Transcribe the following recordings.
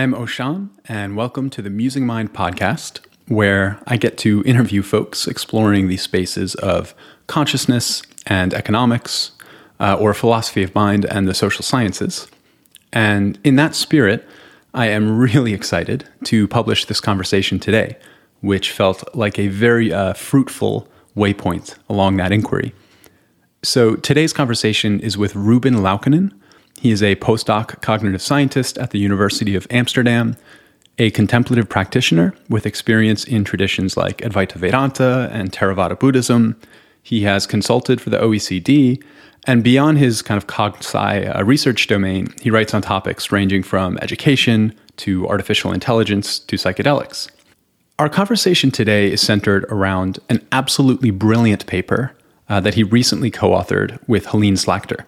I'm Oshan, and welcome to the Musing Mind podcast, where I get to interview folks exploring the spaces of consciousness and economics, uh, or philosophy of mind and the social sciences. And in that spirit, I am really excited to publish this conversation today, which felt like a very uh, fruitful waypoint along that inquiry. So today's conversation is with Ruben Laukkonen, he is a postdoc cognitive scientist at the University of Amsterdam, a contemplative practitioner with experience in traditions like Advaita Vedanta and Theravada Buddhism. He has consulted for the OECD, and beyond his kind of cog sci uh, research domain, he writes on topics ranging from education to artificial intelligence to psychedelics. Our conversation today is centered around an absolutely brilliant paper uh, that he recently co authored with Heleen Slagter.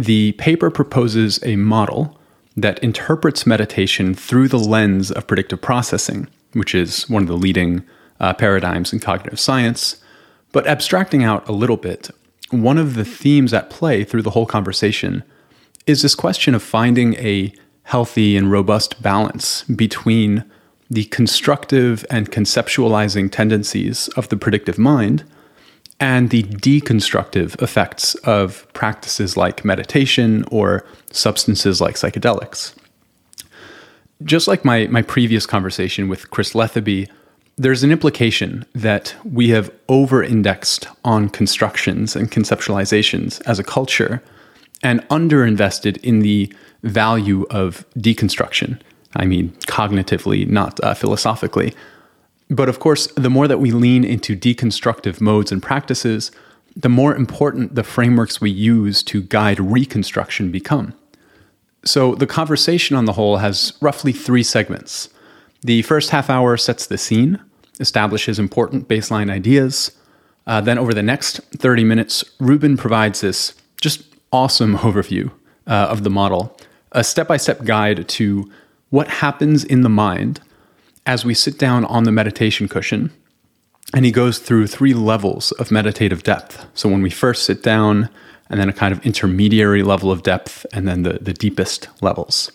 The paper proposes a model that interprets meditation through the lens of predictive processing, which is one of the leading uh, paradigms in cognitive science. But abstracting out a little bit, one of the themes at play through the whole conversation is this question of finding a healthy and robust balance between the constructive and conceptualizing tendencies of the predictive mind and the deconstructive effects of practices like meditation or substances like psychedelics. Just like my, my previous conversation with Chris Letheby, there's an implication that we have over indexed on constructions and conceptualizations as a culture and underinvested in the value of deconstruction. I mean, cognitively, not uh, philosophically. But of course, the more that we lean into deconstructive modes and practices, the more important the frameworks we use to guide reconstruction become. So the conversation on the whole has roughly three segments. The first half hour sets the scene, establishes important baseline ideas. Uh, then, over the next 30 minutes, Ruben provides this just awesome overview uh, of the model, a step by step guide to what happens in the mind as we sit down on the meditation cushion, and he goes through three levels of meditative depth. So when we first sit down, and then a kind of intermediary level of depth, and then the, the deepest levels.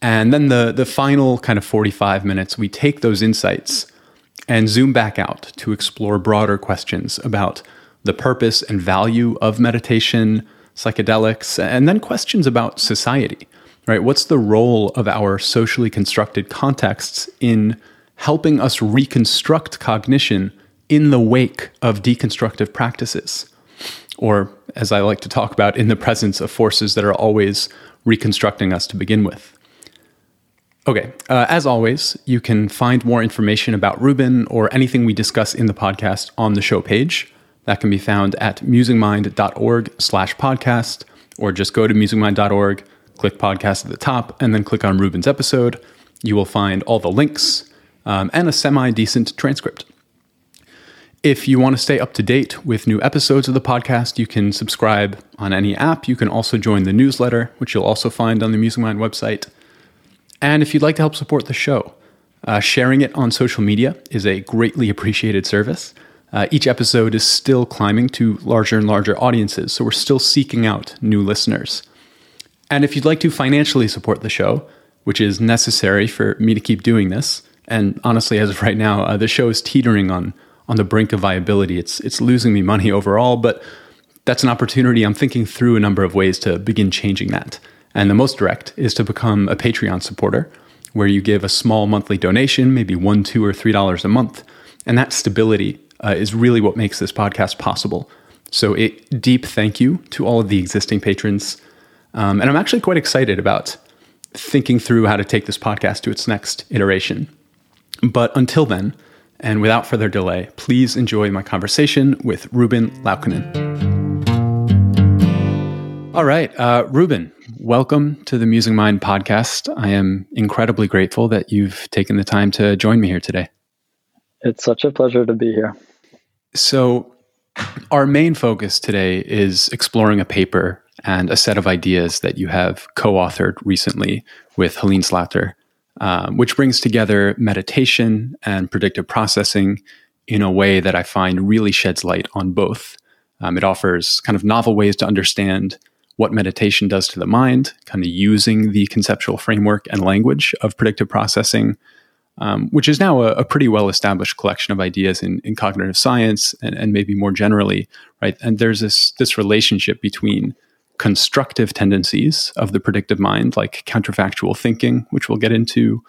And then the, the final kind of 45 minutes, we take those insights and zoom back out to explore broader questions about the purpose and value of meditation, psychedelics, and then questions about society right? What's the role of our socially constructed contexts in helping us reconstruct cognition in the wake of deconstructive practices? Or, as I like to talk about, in the presence of forces that are always reconstructing us to begin with. Okay, uh, as always, you can find more information about Ruben or anything we discuss in the podcast on the show page. That can be found at musingmind.org slash podcast, or just go to musingmind.org click podcast at the top, and then click on Ruben's episode. You will find all the links um, and a semi decent transcript. If you want to stay up to date with new episodes of the podcast, you can subscribe on any app. You can also join the newsletter, which you'll also find on the Musing Mind website. And if you'd like to help support the show, uh, sharing it on social media is a greatly appreciated service. Uh, each episode is still climbing to larger and larger audiences, so we're still seeking out new listeners. And if you'd like to financially support the show, which is necessary for me to keep doing this, and honestly, as of right now, uh, the show is teetering on on the brink of viability. It's it's losing me money overall, but that's an opportunity. I'm thinking through a number of ways to begin changing that. And the most direct is to become a Patreon supporter, where you give a small monthly donation, maybe one, two, or three dollars a month, and that stability uh, is really what makes this podcast possible. So, a deep thank you to all of the existing patrons. Um, and I'm actually quite excited about thinking through how to take this podcast to its next iteration. But until then, and without further delay, please enjoy my conversation with Ruben Laukkonen. All right, uh, Ruben, welcome to the Musing Mind podcast. I am incredibly grateful that you've taken the time to join me here today. It's such a pleasure to be here. So, our main focus today is exploring a paper and a set of ideas that you have co authored recently with Heleen Slagter, um, which brings together meditation and predictive processing in a way that I find really sheds light on both. Um, it offers kind of novel ways to understand what meditation does to the mind, kind of using the conceptual framework and language of predictive processing, um, which is now a, a pretty well established collection of ideas in, in cognitive science and, and, maybe more generally, right? And there's this this relationship between constructive tendencies of the predictive mind, like counterfactual thinking, which we'll get into,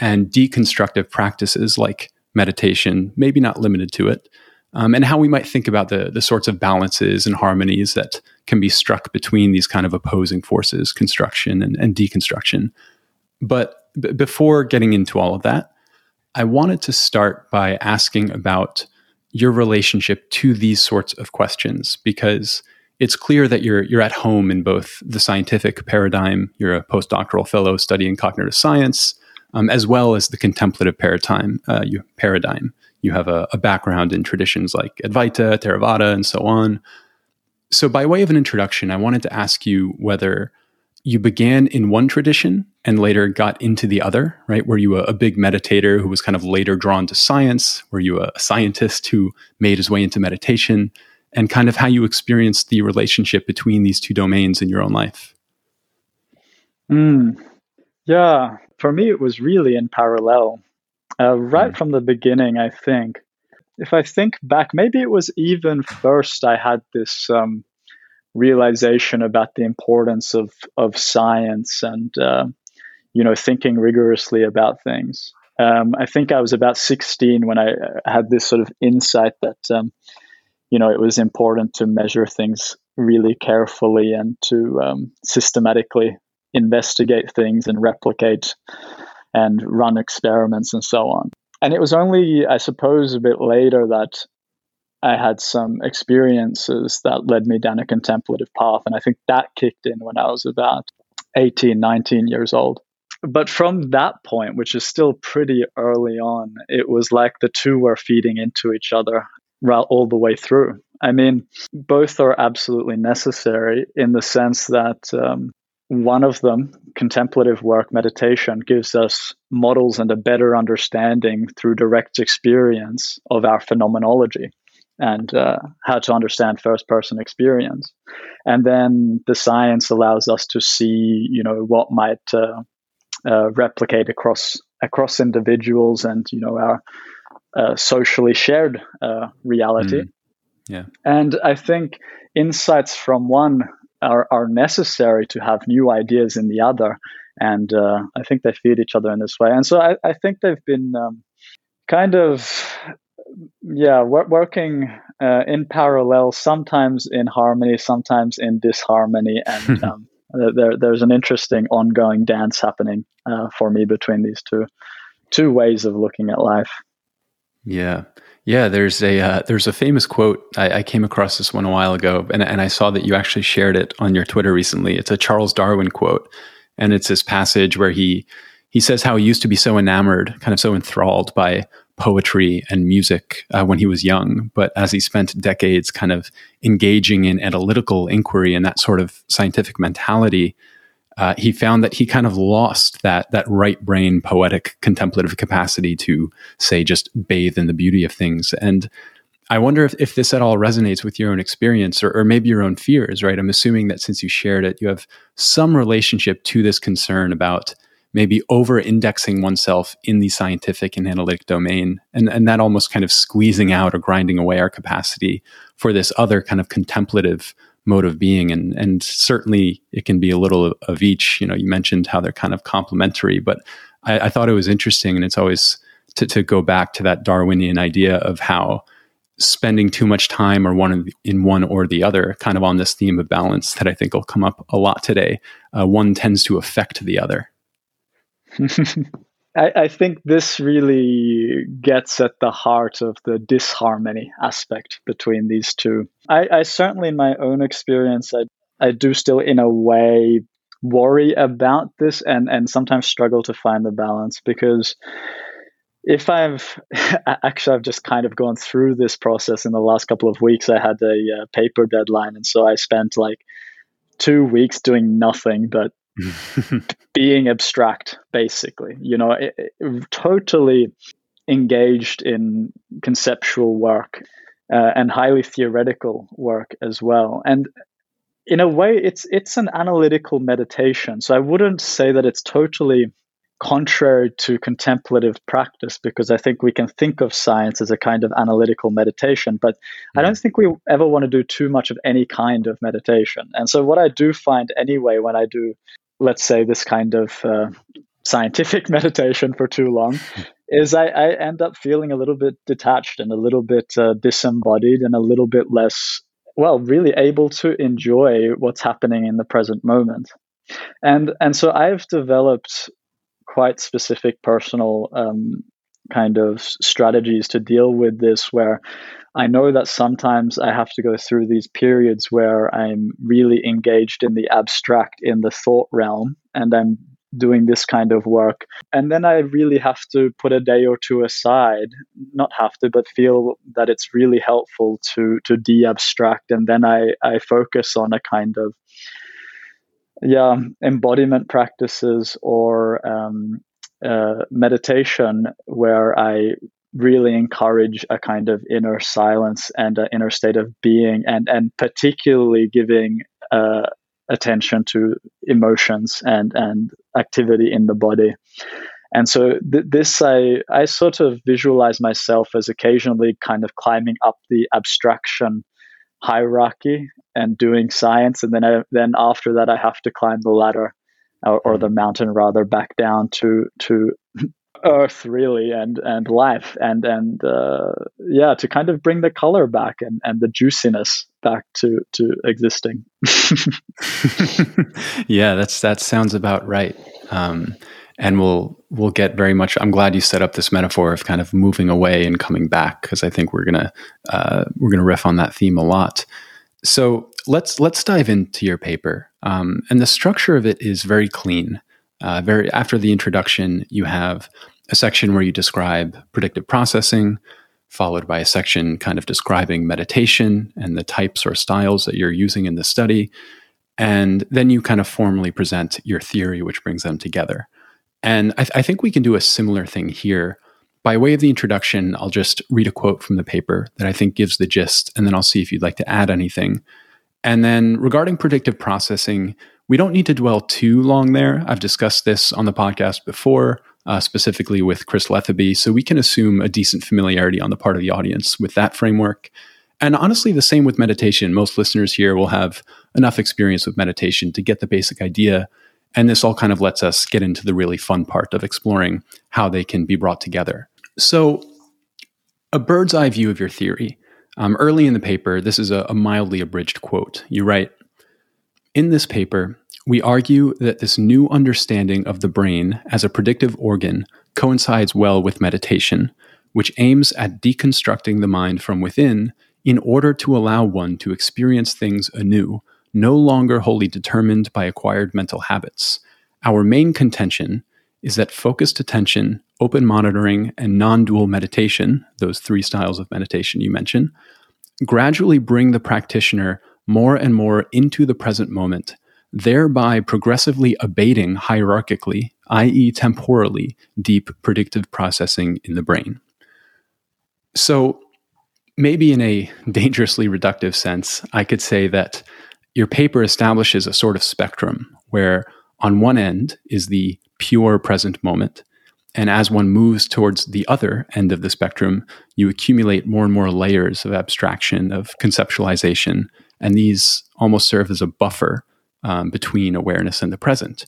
and deconstructive practices like meditation, maybe not limited to it, um, and how we might think about the the sorts of balances and harmonies that can be struck between these kind of opposing forces, construction and, and deconstruction. But b- before getting into all of that, I wanted to start by asking about your relationship to these sorts of questions because it's clear that you're you're at home in both the scientific paradigm. You're a postdoctoral fellow studying cognitive science, um, as well as the contemplative paradigm. Uh, you, paradigm you have a, a background in traditions like Advaita, Theravada, and so on. So, by way of an introduction, I wanted to ask you whether you began in one tradition and later got into the other, right? Were you a, a, big meditator who was kind of later drawn to science? Were you a, a scientist who made his way into meditation? And kind of how you experienced the relationship between these two domains in your own life? Mm, yeah, for me, it was really in parallel uh, right mm. from the beginning, I think. If I think back, maybe it was even first I had this um, realization about the importance of of science and uh, you know thinking rigorously about things. Um, I think I was about 16 when I uh, had this sort of insight that um, you know it was important to measure things really carefully and to um, systematically investigate things and replicate and run experiments and so on. And it was only, I suppose, a bit later that I had some experiences that led me down a contemplative path. And I think that kicked in when I was about 18, 19 years old. But from that point, which is still pretty early on, it was like the two were feeding into each other all the way through. I mean, both are absolutely necessary in the sense that um, one of them, contemplative work, meditation, gives us models and a better understanding through direct experience of our phenomenology and uh, how to understand first person experience. And then the science allows us to see, you know, what might uh, uh, replicate across across individuals and you know our uh, socially shared uh, reality. Mm. Yeah. And I think insights from one are, are necessary to have new ideas in the other. And uh, I think they feed each other in this way. And so I, I think they've been um, kind of, yeah, working uh, in parallel, sometimes in harmony, sometimes in disharmony. And um, there, there's an interesting ongoing dance happening uh, for me between these two two ways of looking at life. Yeah. Yeah, there's a uh, there's a famous quote I, I, came across this one a while ago, and, and I saw that you actually shared it on your Twitter recently. It's a Charles Darwin quote, and it's this passage where he he says how he used to be so enamored, kind of so enthralled by poetry and music uh, when he was young, but as he spent decades kind of engaging in analytical inquiry and that sort of scientific mentality, uh, he found that he kind of lost that that right brain poetic contemplative capacity to say just bathe in the beauty of things. And i wonder if, if this at all resonates with your own experience or, or maybe your own fears right? I'm assuming that since you shared it you have some relationship to this concern about maybe over indexing oneself in the scientific and analytic domain and, and that almost kind of squeezing out or grinding away our capacity for this other kind of contemplative mode of being and and certainly it can be a little of, each. You know you mentioned how they're kind of complementary but I, I, thought it was interesting and it's always to, to go back to that darwinian idea of how spending too much time or one in one or the other kind of on this theme of balance that i think will come up a lot today uh, one tends to affect the other I, I, think this really gets at the heart of the disharmony aspect between these two. I, I certainly, in my own experience, I, I do still, in a way, worry about this and, and sometimes struggle to find the balance because if I've actually I've just kind of gone through this process in the last couple of weeks. I had a uh, paper deadline, and so I spent like two weeks doing nothing but being abstract, basically. You know, it, it, totally engaged in conceptual work uh, and highly theoretical work as well. And in a way, it's it's an analytical meditation. So I wouldn't say that it's totally contrary to contemplative practice because I think we can think of science as a kind of analytical meditation, but mm-hmm. I don't think we ever want to do too much of any kind of meditation. And so, what I do find anyway when I do, let's say, this kind of uh, scientific meditation for too long, is I, I, end up feeling a little bit detached and a little bit uh, disembodied and a little bit less, well, really able to enjoy what's happening in the present moment. And and so I've developed quite specific personal um, kind of strategies to deal with this where I know that sometimes I have to go through these periods where I'm really engaged in the abstract, in the thought realm, and I'm doing this kind of work. And then I really have to put a day or two aside, not have to, but feel that it's really helpful to to de-abstract. And then I, I focus on a kind of yeah embodiment practices or um, uh, meditation where I really encourage a kind of inner silence and an inner state of being, and and particularly giving uh, attention to emotions and and activity in the body. And so th- this I I sort of visualize myself as occasionally kind of climbing up the abstraction hierarchy and doing science, and then I, then after that I have to climb the ladder or, or the mm-hmm. mountain rather back down to to earth really and and life. And and uh, yeah to kind of bring the color back and and the juiciness back to to existing. Yeah that's that sounds about right. Um, and we'll we'll get very much i'm glad you set up this metaphor of kind of moving away and coming back because i think we're gonna uh, we're gonna riff on that theme a lot. So let's let's dive into your paper um, and the structure of it is very clean uh, very after the introduction you have a section where you describe predictive processing followed by a section kind of describing meditation and the types or styles that you're using in the study and then you kind of formally present your theory which brings them together and I, th- I, think we can do a similar thing here. By way of the introduction, I'll just read a quote from the paper that I think gives the gist, and then I'll see if you'd like to add anything. And then regarding predictive processing, we don't need to dwell too long there. I've discussed this on the podcast before, uh, specifically with Chris Letheby, so we can assume a decent familiarity on the part of the audience with that framework. And honestly, the same with meditation. Most listeners here will have enough experience with meditation to get the basic idea and this all kind of lets us get into the really fun part of exploring how they can be brought together. So, a bird's eye view of your theory. Um, early in the paper, this is a, a mildly abridged quote. You write In this paper, we argue that this new understanding of the brain as a predictive organ coincides well with meditation, which aims at deconstructing the mind from within in order to allow one to experience things anew no longer wholly determined by acquired mental habits. Our main contention is that focused attention, open monitoring, and non dual meditation, those three styles of meditation you mentioned, gradually bring the practitioner more and more into the present moment, thereby progressively abating hierarchically, i.e., temporally, deep predictive processing in the brain. So, maybe in a dangerously reductive sense, I could say that your paper establishes a sort of spectrum where on one end is the pure present moment. And as one moves towards the other end of the spectrum, you accumulate more and more layers of abstraction, of conceptualization, and these almost serve as a buffer um, between awareness and the present.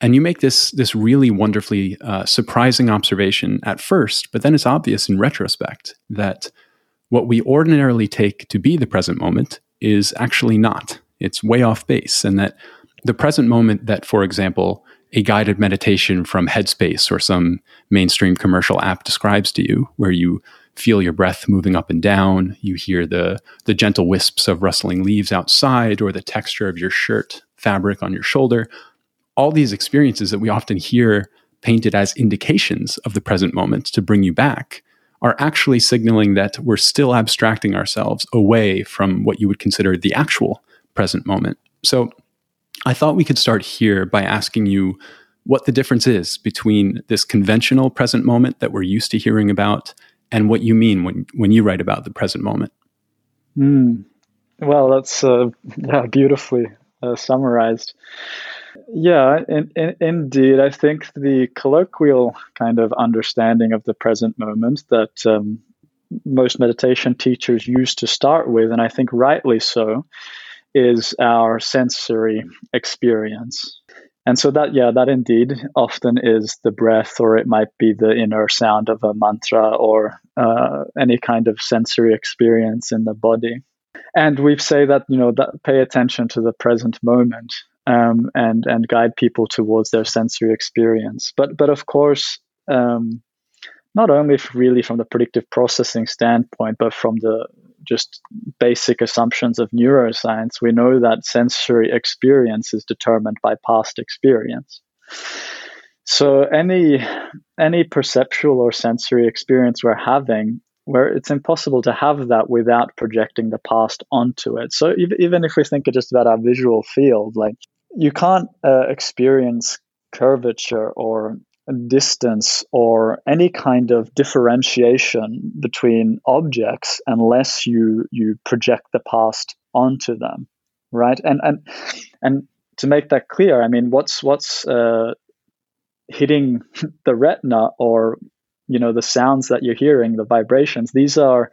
And you make this, this really wonderfully uh, surprising observation at first, but then it's obvious in retrospect that what we ordinarily take to be the present moment is actually not it's way off base and that the present moment that for example a guided meditation from headspace or some mainstream commercial app describes to you where you feel your breath moving up and down you hear the the gentle wisps of rustling leaves outside or the texture of your shirt fabric on your shoulder all these experiences that we often hear painted as indications of the present moment to bring you back are actually signaling that we're still abstracting ourselves away from what you would consider the actual present moment. So I thought we could start here by asking you what the difference is between this conventional present moment that we're used to hearing about and what you mean when, when you write about the present moment. Mm. Well, that's uh, yeah, beautifully uh, summarized. Yeah, in, in, indeed. I think the colloquial kind of understanding of the present moment that um, most meditation teachers used to start with, and I think rightly so, is our sensory experience. And so that, yeah, that indeed often is the breath, or it might be the inner sound of a mantra or uh, any kind of sensory experience in the body. And we say that, you know, that pay attention to the present moment um, and, and guide people towards their sensory experience. But, but of course, um, not only really from the predictive processing standpoint, but from the just basic assumptions of neuroscience, we know that sensory experience is determined by past experience. So any any perceptual or sensory experience we're having, where it's impossible to have that without projecting the past onto it. So even if we think just about our visual field, like you can't uh, experience curvature or distance or any kind of differentiation between objects unless you you project the past onto them right? And and and to make that clear i mean what's what's uh, hitting the retina or you know the sounds that you're hearing the vibrations these are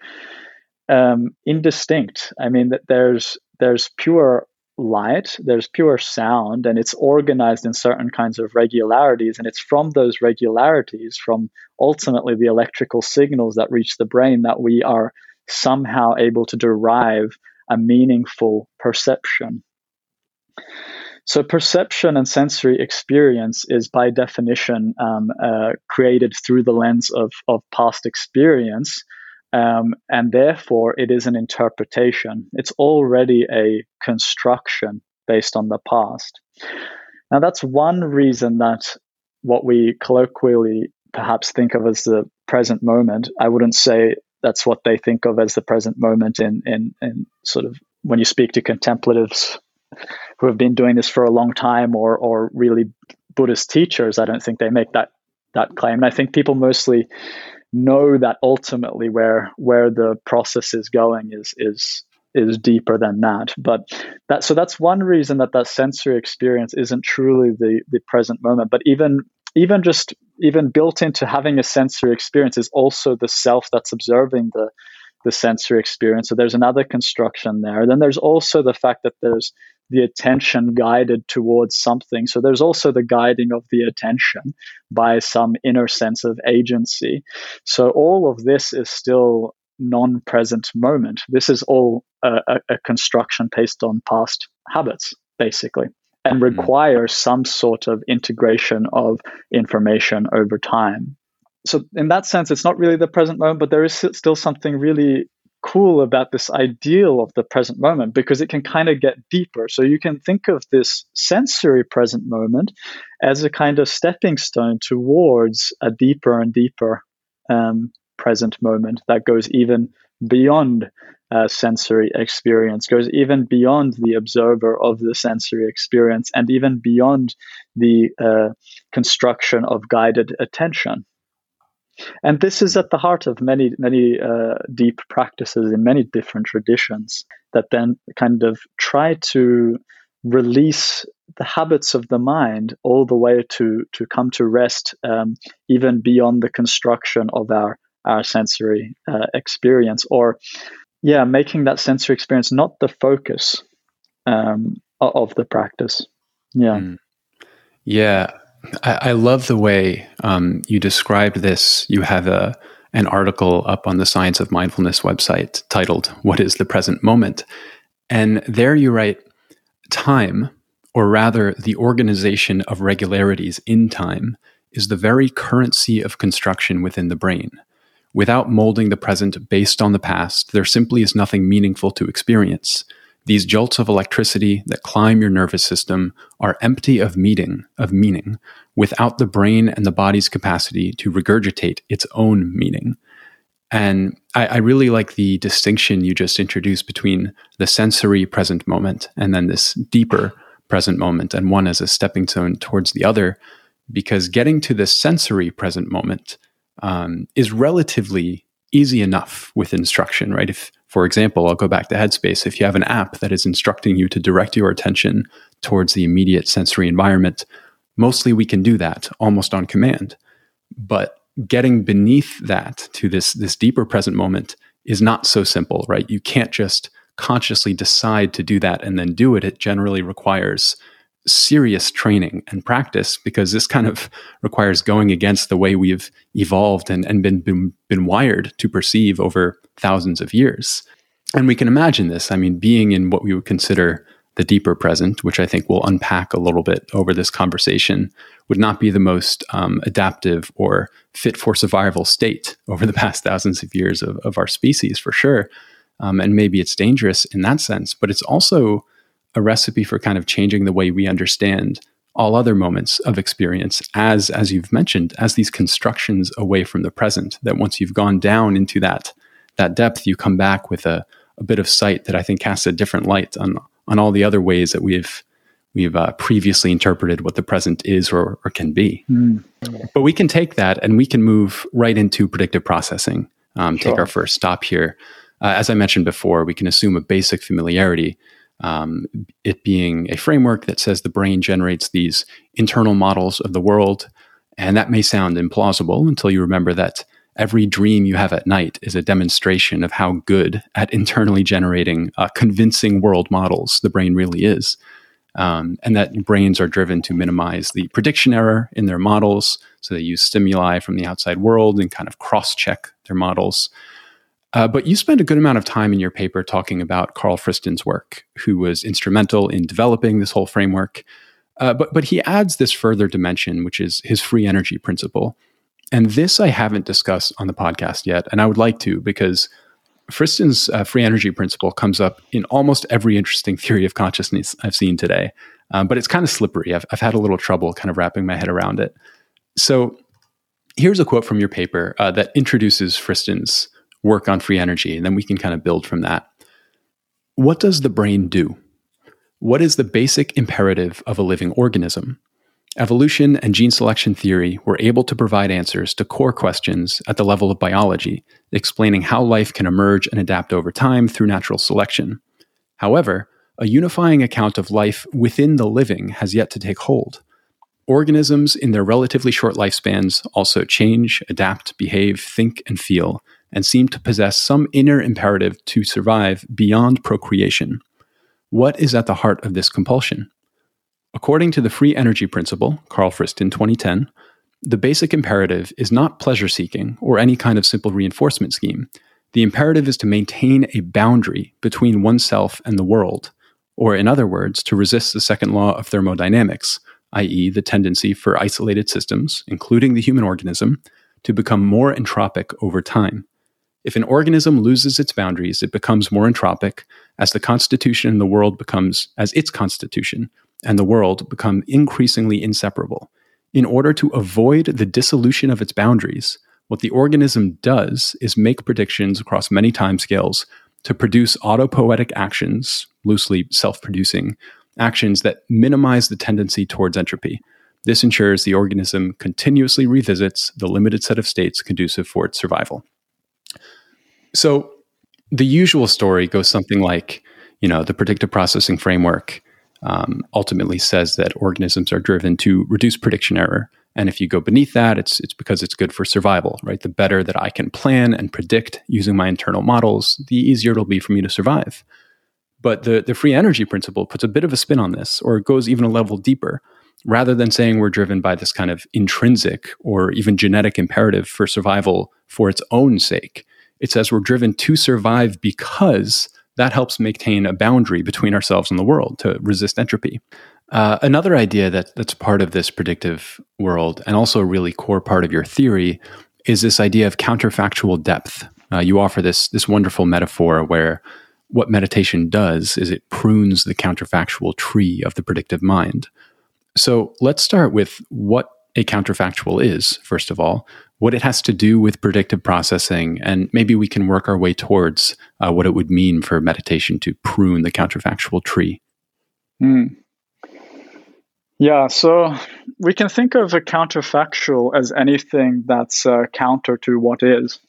um, indistinct. I mean that there's there's pure light, there's pure sound, and it's organized in certain kinds of regularities. And it's from those regularities, from ultimately the electrical signals that reach the brain, that we are somehow able to derive a meaningful perception. So, perception and sensory experience is by definition um, uh, created through the lens of, of past experience. Um, and therefore, it is an interpretation. It's already a construction based on the past. Now, that's one reason that what we colloquially perhaps think of as the present moment, I wouldn't say that's what they think of as the present moment in, in, in sort of when you speak to contemplatives who have been doing this for a long time or, or really Buddhist teachers, I don't think they make that, that claim. And I think people mostly know that ultimately where where the process is going is is is deeper than that. But that so that's one reason that that sensory experience isn't truly the the present moment. But even even just even built into having a sensory experience is also the self that's observing the the sensory experience. So there's another construction there. Then there's also the fact that there's the attention guided towards something. So there's also the guiding of the attention by some inner sense of agency. So all of this is still non present moment. This is all a, a, construction based on past habits, basically, and hmm. requires some sort of integration of information over time. So, in that sense, it's not really the present moment, but there is still something really cool about this ideal of the present moment because it can kind of get deeper. So you can think of this sensory present moment as a kind of stepping stone towards a deeper and deeper um, present moment that goes even beyond uh, sensory experience, goes even beyond the observer of the sensory experience, and even beyond the uh, construction of guided attention. And this is at the heart of many, many uh, deep practices in many different traditions that then kind of try to release the habits of the mind all the way to, to come to rest, um, even beyond the construction of our, our sensory uh, experience, or, yeah, making that sensory experience not the focus um, of the practice. Yeah. Mm. Yeah. I, I love the way um, you described this. You have a an article up on the Science of Mindfulness website titled "What is the Present Moment," and there you write, "Time, or rather, the organization of regularities in time." Is the very currency of construction within the brain. Without molding the present based on the past, there simply is nothing meaningful to experience. These jolts of electricity that climb your nervous system are empty of meaning, of meaning, without the brain and the body's capacity to regurgitate its own meaning. And I, I, really like the distinction you just introduced between the sensory present moment and then this deeper present moment, and one as a stepping stone towards the other, because getting to the sensory present moment um, is relatively easy enough with instruction, right? If For example, I'll go back to Headspace. If you have an app that is instructing you to direct your attention towards the immediate sensory environment, mostly we can do that almost on command. But getting beneath that to this, this deeper present moment is not so simple, right? You can't just consciously decide to do that and then do it. It generally requires serious training and practice because this kind of requires going against the way we've evolved and, and been, been, been wired to perceive over thousands of years. And we can imagine this. I mean, being in what we would consider the deeper present, which I think we'll unpack a little bit over this conversation, would not be the most um, adaptive or fit for survival state over the past thousands of years of, of our species, for sure. Um, and maybe it's dangerous in that sense, but it's also a recipe for kind of changing the way we understand all other moments of experience as as you've mentioned as these constructions away from the present that once you've gone down into that that depth you come back with a, a bit of sight that i think casts a different light on on all the other ways that we've we've uh, previously interpreted what the present is or, or can be mm. but we can take that and we can move right into predictive processing um, sure. take our first stop here uh, as i mentioned before we can assume a basic familiarity um, it being a framework that says the brain generates these internal models of the world. And that may sound implausible until you remember that every dream you have at night is a demonstration of how good at internally generating uh, convincing world models the brain really is. Um, and that brains are driven to minimize the prediction error in their models. So they use stimuli from the outside world and kind of cross check their models. Uh, but you spend a good amount of time in your paper talking about Karl Friston's work, who was instrumental in developing this whole framework. Uh, but but he adds this further dimension, which is his free energy principle. And this I haven't discussed on the podcast yet, and I would like to because Friston's uh, free energy principle comes up in almost every interesting theory of consciousness I've seen today. Um, but it's kind of slippery. I've, I've had a little trouble kind of wrapping my head around it. So here's a quote from your paper uh, that introduces Friston's work on free energy, and then we can kind of build from that. What does the brain do? What is the basic imperative of a living organism? Evolution and gene selection theory were able to provide answers to core questions at the level of biology, explaining how life can emerge and adapt over time through natural selection. However, a unifying account of life within the living has yet to take hold. Organisms, in their relatively short lifespans, also change, adapt, behave, think, and feel, and seem to possess some inner imperative to survive beyond procreation. What is at the heart of this compulsion? According to the free energy principle, Karl Friston 2010, the basic imperative is not pleasure seeking or any kind of simple reinforcement scheme. The imperative is to maintain a boundary between oneself and the world, or in other words, to resist the second law of thermodynamics, i.e., the tendency for isolated systems, including the human organism, to become more entropic over time. If an organism loses its boundaries, it becomes more entropic as the constitution in the world becomes as its constitution, and the world become increasingly inseparable. In order to avoid the dissolution of its boundaries, what the organism does is make predictions across many timescales to produce autopoietic actions, loosely self producing actions that minimize the tendency towards entropy. This ensures the organism continuously revisits the limited set of states conducive for its survival. So the usual story goes something like, you know, the predictive processing framework um, ultimately says that organisms are driven to reduce prediction error. And if you go beneath that, it's it's because it's good for survival, right? The better that I can plan and predict using my internal models, the easier it'll be for me to survive. But the, the free energy principle puts a bit of a spin on this, or goes even a level deeper. Rather than saying we're driven by this kind of intrinsic or even genetic imperative for survival for its own sake, it says we're driven to survive because that helps maintain a boundary between ourselves and the world to resist entropy. Uh, another idea that, that's part of this predictive world, and also a really core part of your theory, is this idea of counterfactual depth. Uh, you offer this this wonderful metaphor where what meditation does is it prunes the counterfactual tree of the predictive mind. So let's start with what a counterfactual is, first of all, what it has to do with predictive processing, and maybe we can work our way towards uh, what it would mean for meditation to prune the counterfactual tree. Mm. Yeah, so we can think of a counterfactual as anything that's uh, counter to what is.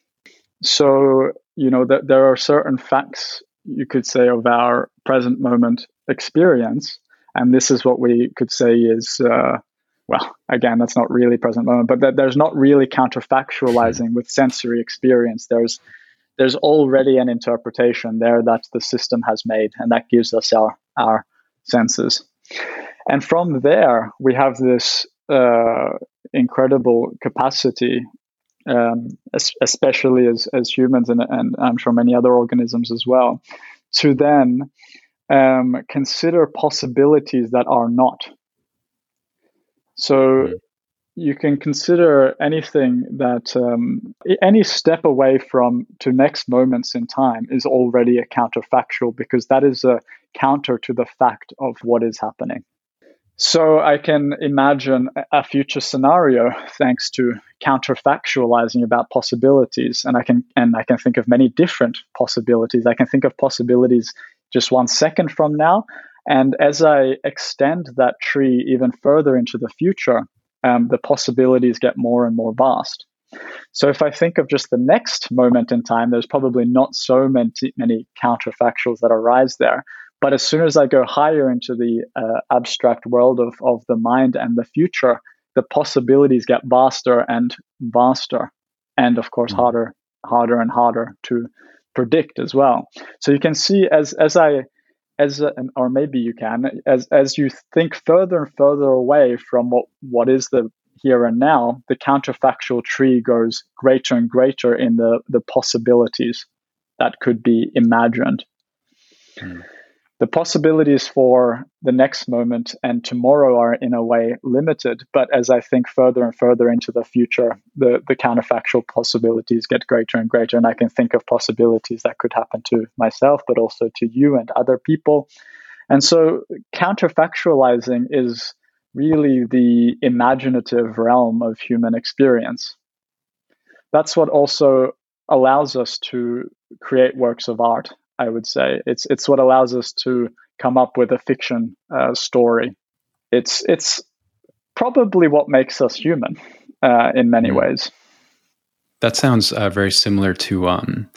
So you know, that there are certain facts you could say of our present moment experience, and this is what we could say is. Uh, well, again, that's not really present moment, but that there's not really counterfactualizing with sensory experience. There's there's already an interpretation there that the system has made, and that gives us our our senses. And from there, we have this uh, incredible capacity, um, especially as, as humans, and, and I'm sure many other organisms as well, to then um, consider possibilities that are not. So you can consider anything that um, any step away from to next moments in time is already a counterfactual because that is a counter to the fact of what is happening. So I can imagine a future scenario thanks to counterfactualizing about possibilities, and I can and I can think of many different possibilities. I can think of possibilities just one second from now, and as I extend that tree even further into the future, um, the possibilities get more and more vast. So if I think of just the next moment in time, there's probably not so many, many counterfactuals that arise there. But as soon as I go higher into the uh, abstract world of, of the mind and the future, the possibilities get vaster and vaster, and of course mm-hmm. harder, harder and harder to predict as well. So you can see as as I as or maybe you can as as you think further and further away from what what is the here and now, the counterfactual tree goes greater and greater in the the possibilities that could be imagined. Mm the possibilities for the next moment and tomorrow are in a way limited but as i think further and further into the future the, the counterfactual possibilities get greater and greater. And i can think of possibilities that could happen to myself but also to you and other people. And so counterfactualizing is really the imaginative realm of human experience. That's what also allows us to create works of art I would say it's it's what allows us to come up with a fiction uh, story. It's it's probably what makes us human uh, in many mm. ways. That sounds uh, very similar to um,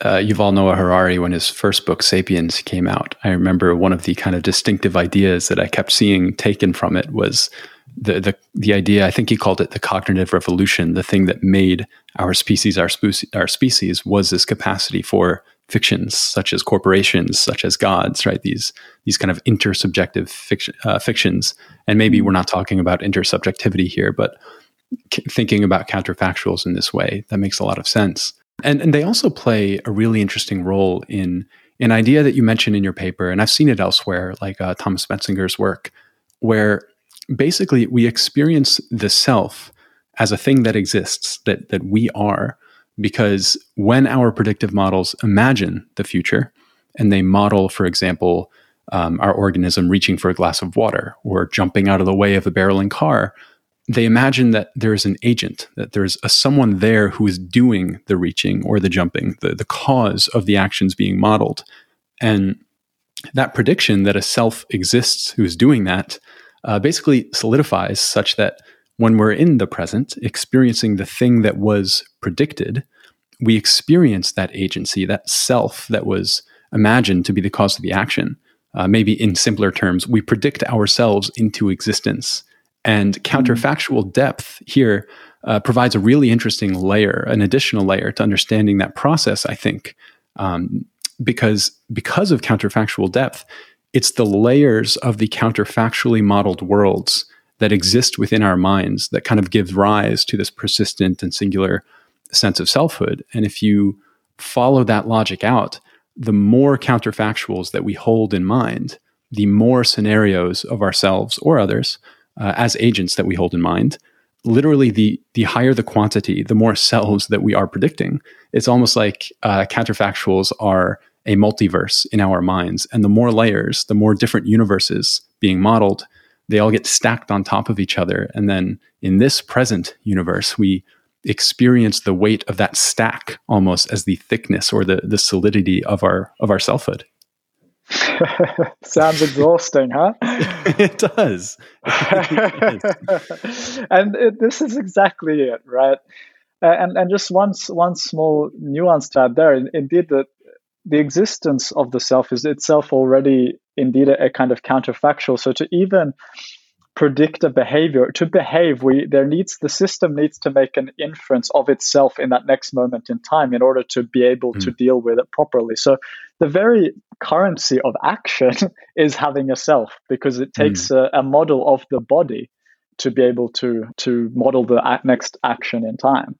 uh, Yuval Noah Harari when his first book *Sapiens* came out. I remember one of the kind of distinctive ideas that I kept seeing taken from it was the the the idea. I think he called it the cognitive revolution. The thing that made our species our, spe- our species was this capacity for fictions such as corporations such as gods right? These these kind of intersubjective fiction, uh, fictions. And maybe we're not talking about intersubjectivity here but c- thinking about counterfactuals in this way that makes a lot of sense. And and they also play a really interesting role in an idea that you mentioned in your paper and i've seen it elsewhere like uh, thomas metzinger's work where basically we experience the self as a thing that exists that that we are because when our predictive models imagine the future and they model, for example, um, our organism reaching for a glass of water or jumping out of the way of a barreling car, they imagine that there's an agent, that there's a someone there who is doing the reaching or the jumping, the, the cause of the actions being modeled. And that prediction that a self exists who is doing that uh, basically solidifies such that when we're in the present, experiencing the thing that was predicted, we experience that agency, that self that was imagined to be the cause of the action. Uh, maybe in simpler terms, we predict ourselves into existence. And counterfactual depth here uh, provides a really interesting layer, an additional layer to understanding that process, I think. Um, because because of counterfactual depth, it's the layers of the counterfactually modeled worlds that exist within our minds that kind of give rise to this persistent and singular sense of selfhood. And if you follow that logic out, the more counterfactuals that we hold in mind, the more scenarios of ourselves or others uh, as agents that we hold in mind. Literally, the the higher the quantity, the more selves that we are predicting. It's almost like uh, counterfactuals are a multiverse in our minds, and the more layers, the more different universes being modeled, they all get stacked on top of each other. And then in this present universe, we experience the weight of that stack almost as the thickness or the, the solidity of our of our selfhood. Sounds exhausting, huh? it does. and it, this is exactly it, right? and and just one one small nuance to add there. Indeed, that the existence of the self is itself already indeed a, a kind of counterfactual. So to even predict a behavior to behave we there needs the system needs to make an inference of itself in that next moment in time in order to be able mm. to deal with it properly so the very currency of action is having a self because it takes mm. a, a, model of the body to be able to to model the next action in time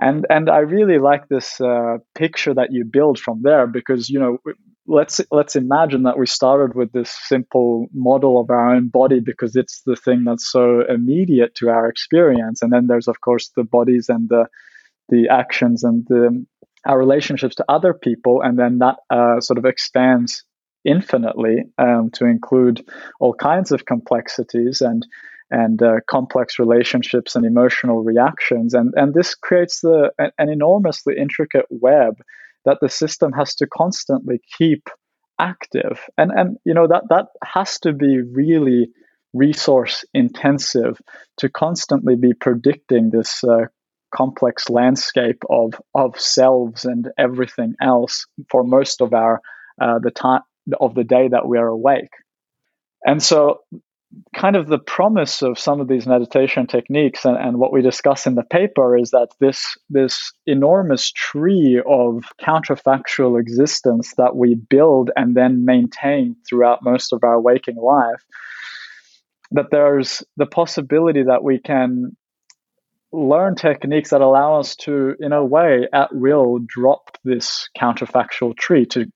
and and i really like this uh, picture that you build from there because you know let's let's imagine that we started with this simple model of our own body because it's the thing that's so immediate to our experience. And then there's of course the bodies and the the actions and the our relationships to other people. And then that uh, sort of expands infinitely um, to include all kinds of complexities and and uh, complex relationships and emotional reactions. And and this creates the an enormously intricate web that the system has to constantly keep active. And and you know that that has to be really resource intensive to constantly be predicting this uh, complex landscape of of selves and everything else for most of our uh, the time of the day that we are awake. And so kind of the promise of some of these meditation techniques and, and what we discuss in the paper is that this this enormous tree of counterfactual existence that we build and then maintain throughout most of our waking life that there's the possibility that we can learn techniques that allow us to in a way at will drop this counterfactual tree to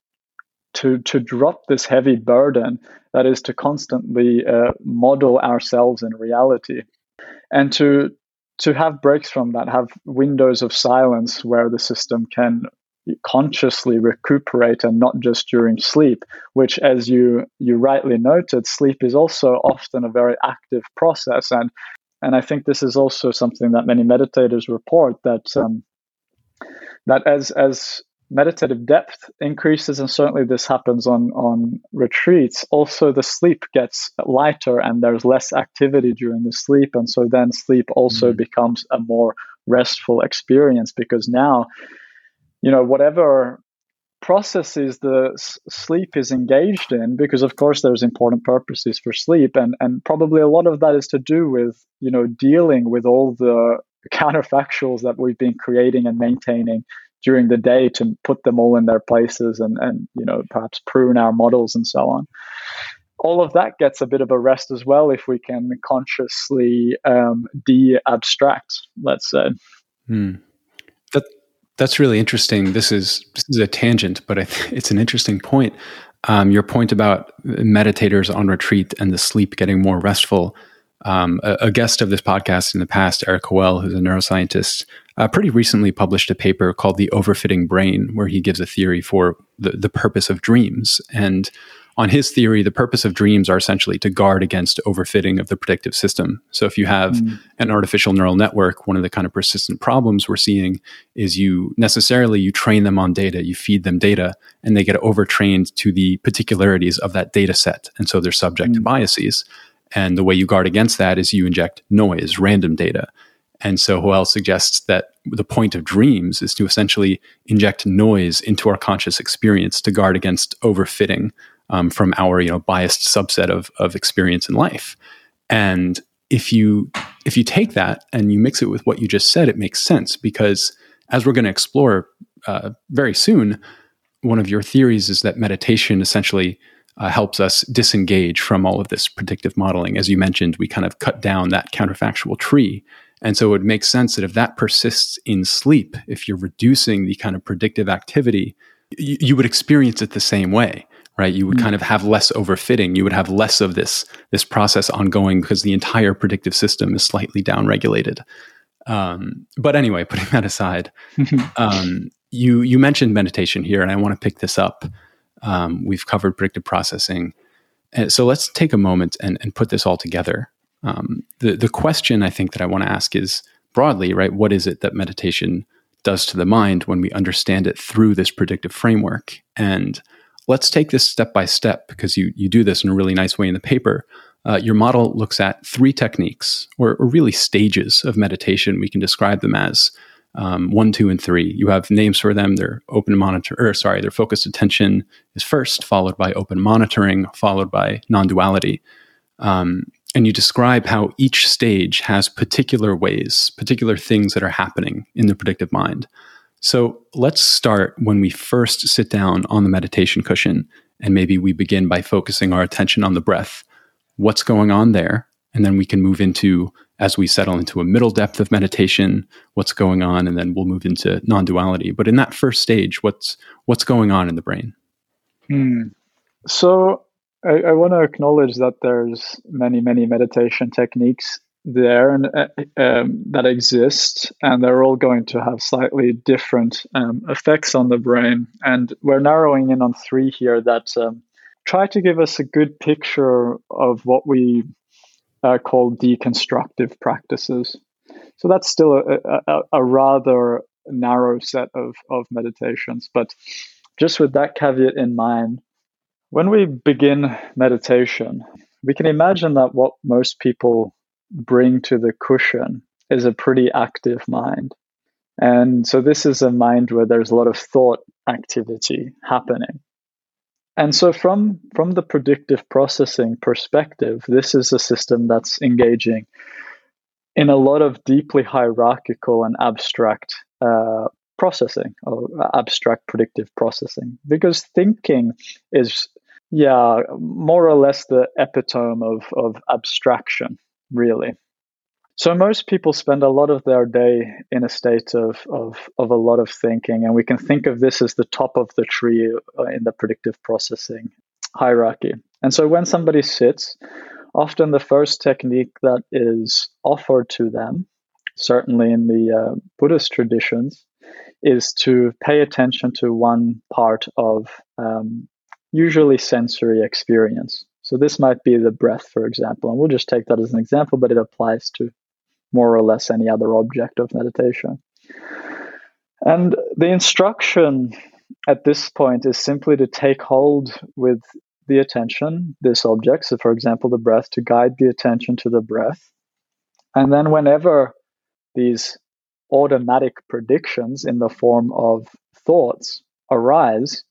to to drop this heavy burden that is to constantly uh, model ourselves in reality. And to to have breaks from that have windows of silence where the system can consciously recuperate and not just during sleep which as you you rightly noted sleep is also often a very active process. And and i think this is also something that many meditators report that um, that as as meditative depth increases, and certainly this happens on, on retreats, also the sleep gets lighter and there's less activity during the sleep. And so then sleep also mm-hmm. becomes a more restful experience because now, you know, whatever processes the s- sleep is engaged in because of course there's important purposes for sleep and and probably a lot of that is to do with you know dealing with all the counterfactuals that we've been creating and maintaining during the day to put them all in their places and, and you know perhaps prune our models and so on. All of that gets a bit of a rest as well if we can consciously um, de-abstract let's say. Hmm. that that's really interesting. This is this is a tangent but it's an interesting point. Um, your point about meditators on retreat and the sleep getting more restful. Um, a, a, guest of this podcast in the past, Eric Hoel, who's a neuroscientist, uh, pretty recently published a paper called The Overfitting Brain, where he gives a theory for the, the purpose of dreams. And on his theory, the purpose of dreams are essentially to guard against overfitting of the predictive system. So if you have mm. an artificial neural network, one of the kind of persistent problems we're seeing is you necessarily you train them on data, you feed them data, and they get overtrained to the particularities of that data set. And so they're subject mm. to biases. And the way you guard against that is you inject noise, random data. And so Hoel suggests that the point of dreams is to essentially inject noise into our conscious experience to guard against overfitting um, from our you know biased subset of, of experience in life. And if you if you take that and you mix it with what you just said, it makes sense because as we're going to explore uh, very soon, one of your theories is that meditation essentially uh, helps us disengage from all of this predictive modeling. As you mentioned, we kind of cut down that counterfactual tree. And so it makes sense that if that persists in sleep, if you're reducing the kind of predictive activity, you, you would experience it the same way, right? You would mm-hmm. kind of have less overfitting. You would have less of this this process ongoing because the entire predictive system is slightly downregulated. Um, but anyway, putting that aside, um, you you mentioned meditation here, and I want to pick this up um, we've covered predictive processing. And so let's take a moment and, and put this all together. Um, the, the question I think that I want to ask is broadly, right? What is it that meditation does to the mind when we understand it through this predictive framework? And let's take this step by step because you, you do this in a really nice way in the paper. uh, your model looks at three techniques, or, or, really stages of meditation. We can describe them as um, one, two, and three. You have names for them. They're open monitor, or sorry, their focused attention is first, followed by open monitoring, followed by non-duality. Um, and you describe how each stage has particular ways, particular things that are happening in the predictive mind. So let's start when we first sit down on the meditation cushion, and maybe we begin by focusing our attention on the breath. What's going on there? And then we can move into, as we settle into a middle depth of meditation, what's going on, and then we'll move into non-duality. But in that first stage, what's what's going on in the brain? Hmm. So I, I want to acknowledge that there's many, many meditation techniques there and uh, um, that exist, and they're all going to have slightly different um, effects on the brain. And we're narrowing in on three here that um, try to give us a good picture of what we uh, call deconstructive practices. So that's still a, a, a rather narrow set of, of meditations, but just with that caveat in mind, when we begin meditation, we can imagine that what most people bring to the cushion is a pretty active mind. And so this is a mind where there's a lot of thought activity happening. And so from from the predictive processing perspective, this is a system that's engaging in a lot of deeply hierarchical and abstract uh, processing or abstract predictive processing because thinking is yeah, more or less the epitome of, of abstraction, really. So most people spend a lot of their day in a state of, of, of a lot of thinking, and we can think of this as the top of the tree uh, in the predictive processing hierarchy. And so when somebody sits, often the first technique that is offered to them, certainly in the uh, Buddhist traditions, is to pay attention to one part of um, usually sensory experience. So this might be the breath, for example, and we'll just take that as an example, but it applies to more or less any other object of meditation. And the instruction at this point is simply to take hold with the attention, this object, so for example, the breath, to guide the attention to the breath. And then whenever these automatic predictions in the form of thoughts arise,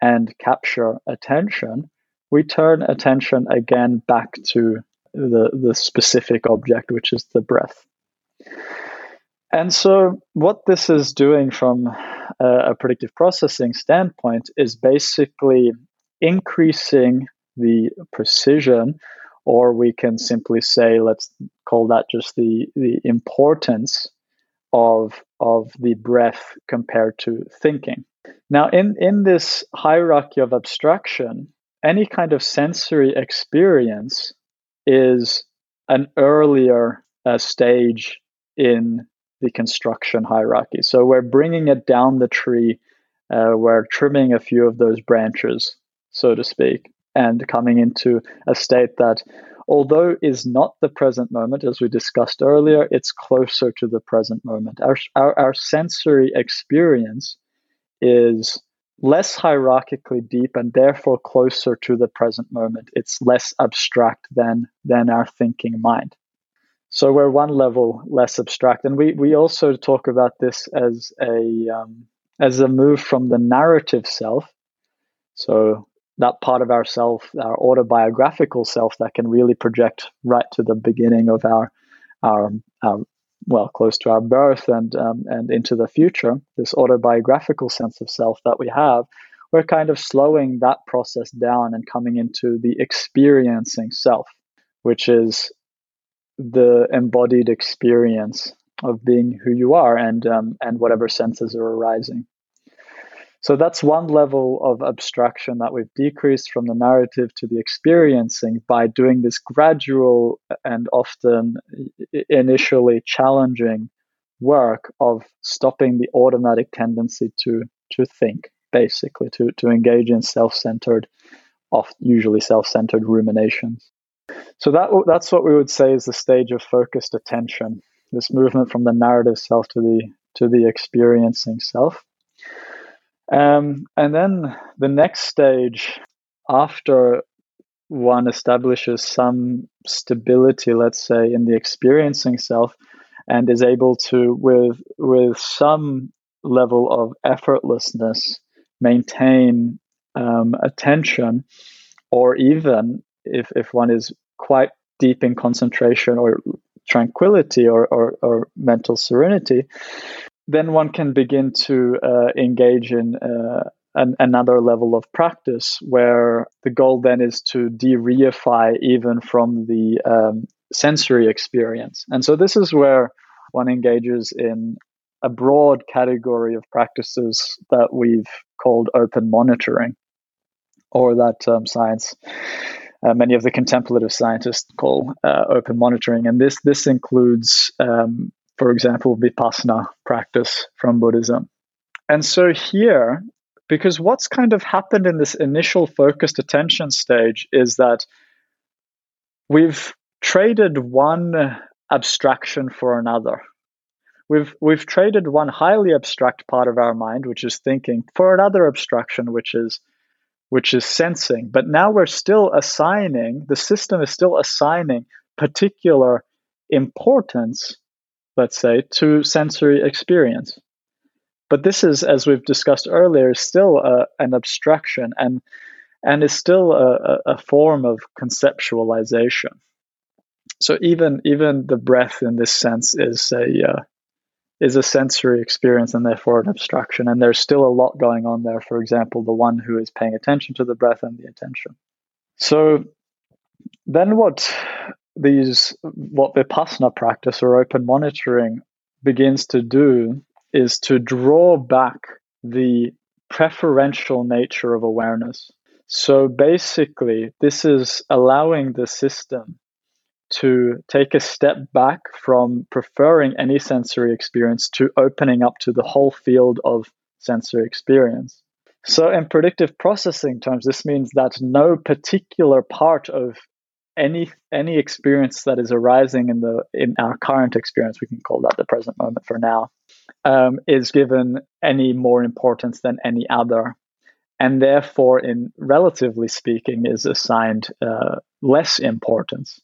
and capture attention, we turn attention again back to the, the specific object, which is the breath. And so, what this is doing from a, a predictive processing standpoint is basically increasing the precision, or we can simply say, let's call that just the, the importance of, of the breath compared to thinking. Now, in, in this hierarchy of abstraction, any kind of sensory experience is an earlier uh, stage in the construction hierarchy. So we're bringing it down the tree, uh, we're trimming a few of those branches, so to speak, and coming into a state that, although is not the present moment, as we discussed earlier, it's closer to the present moment. Our, our, our sensory experience is less hierarchically deep and therefore closer to the present moment. It's less abstract than than our thinking mind. So we're one level less abstract, and we we also talk about this as a um, as a move from the narrative self. So that part of ourself, our autobiographical self, that can really project right to the beginning of our our, our well close to our birth and um, and into the future this autobiographical sense of self that we have we're kind of slowing that process down and coming into the experiencing self which is the embodied experience of being who you are and um, and whatever senses are arising so that's one level of abstraction that we've decreased from the narrative to the experiencing by doing this gradual and often initially challenging work of stopping the automatic tendency to to think basically to to engage in self-centered usually self-centered ruminations. So that that's what we would say is the stage of focused attention this movement from the narrative self to the to the experiencing self um, and then the next stage after one establishes some stability, let's say, in the experiencing self, and is able to, with with some level of effortlessness, maintain um, attention, or even if if one is quite deep in concentration or tranquility or, or, or mental serenity, then one can begin to uh, engage in uh, an, another level of practice where the goal then is to de-reify even from the um, sensory experience. And so this is where one engages in a broad category of practices that we've called open monitoring, or that um, science, uh, many of the contemplative scientists call uh, open monitoring. And this this includes, um, for example, vipassana practice from Buddhism. And so here, because what's kind of happened in this initial focused attention stage is that we've traded one abstraction for another. We've we've traded one highly abstract part of our mind, which is thinking, for another abstraction, which is which is sensing. But now we're still assigning, the system is still assigning particular importance, let's say, to sensory experience. But this is, as we've discussed earlier, still a, an abstraction and and is still a, a form of conceptualization. So even even the breath in this sense is a uh, is a sensory experience and therefore an abstraction. And there's still a lot going on there. For example, the one who is paying attention to the breath and the attention. So then what these what vipassana practice or open monitoring begins to do is to draw back the preferential nature of awareness. So basically, this is allowing the system to take a step back from preferring any sensory experience to opening up to the whole field of sensory experience. So, in predictive processing terms, this means that no particular part of any any experience that is arising in the in our current experience, we can call that the present moment for now, um, is given any more importance than any other, and therefore, in relatively speaking, is assigned uh, less importance.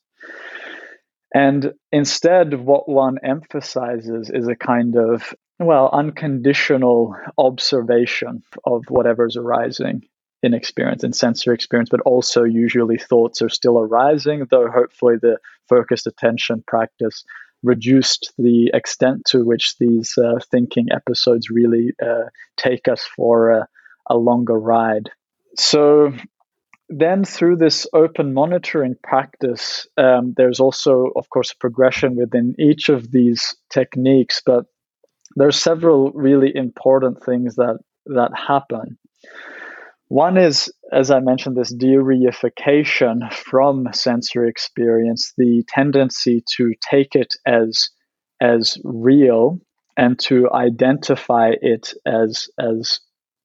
And instead, what one emphasizes is a kind of, well, unconditional observation of whatever's arising in experience, in sensory experience, but also usually thoughts are still arising, though hopefully the focused attention practice reduced the extent to which these uh, thinking episodes really uh, take us for a, a longer ride. So, then through this open monitoring practice, um, there's also, of course, a progression within each of these techniques, but there's several really important things that that happen. One is, as I mentioned, this de-reification from sensory experience, the tendency to take it as as real and to identify it as as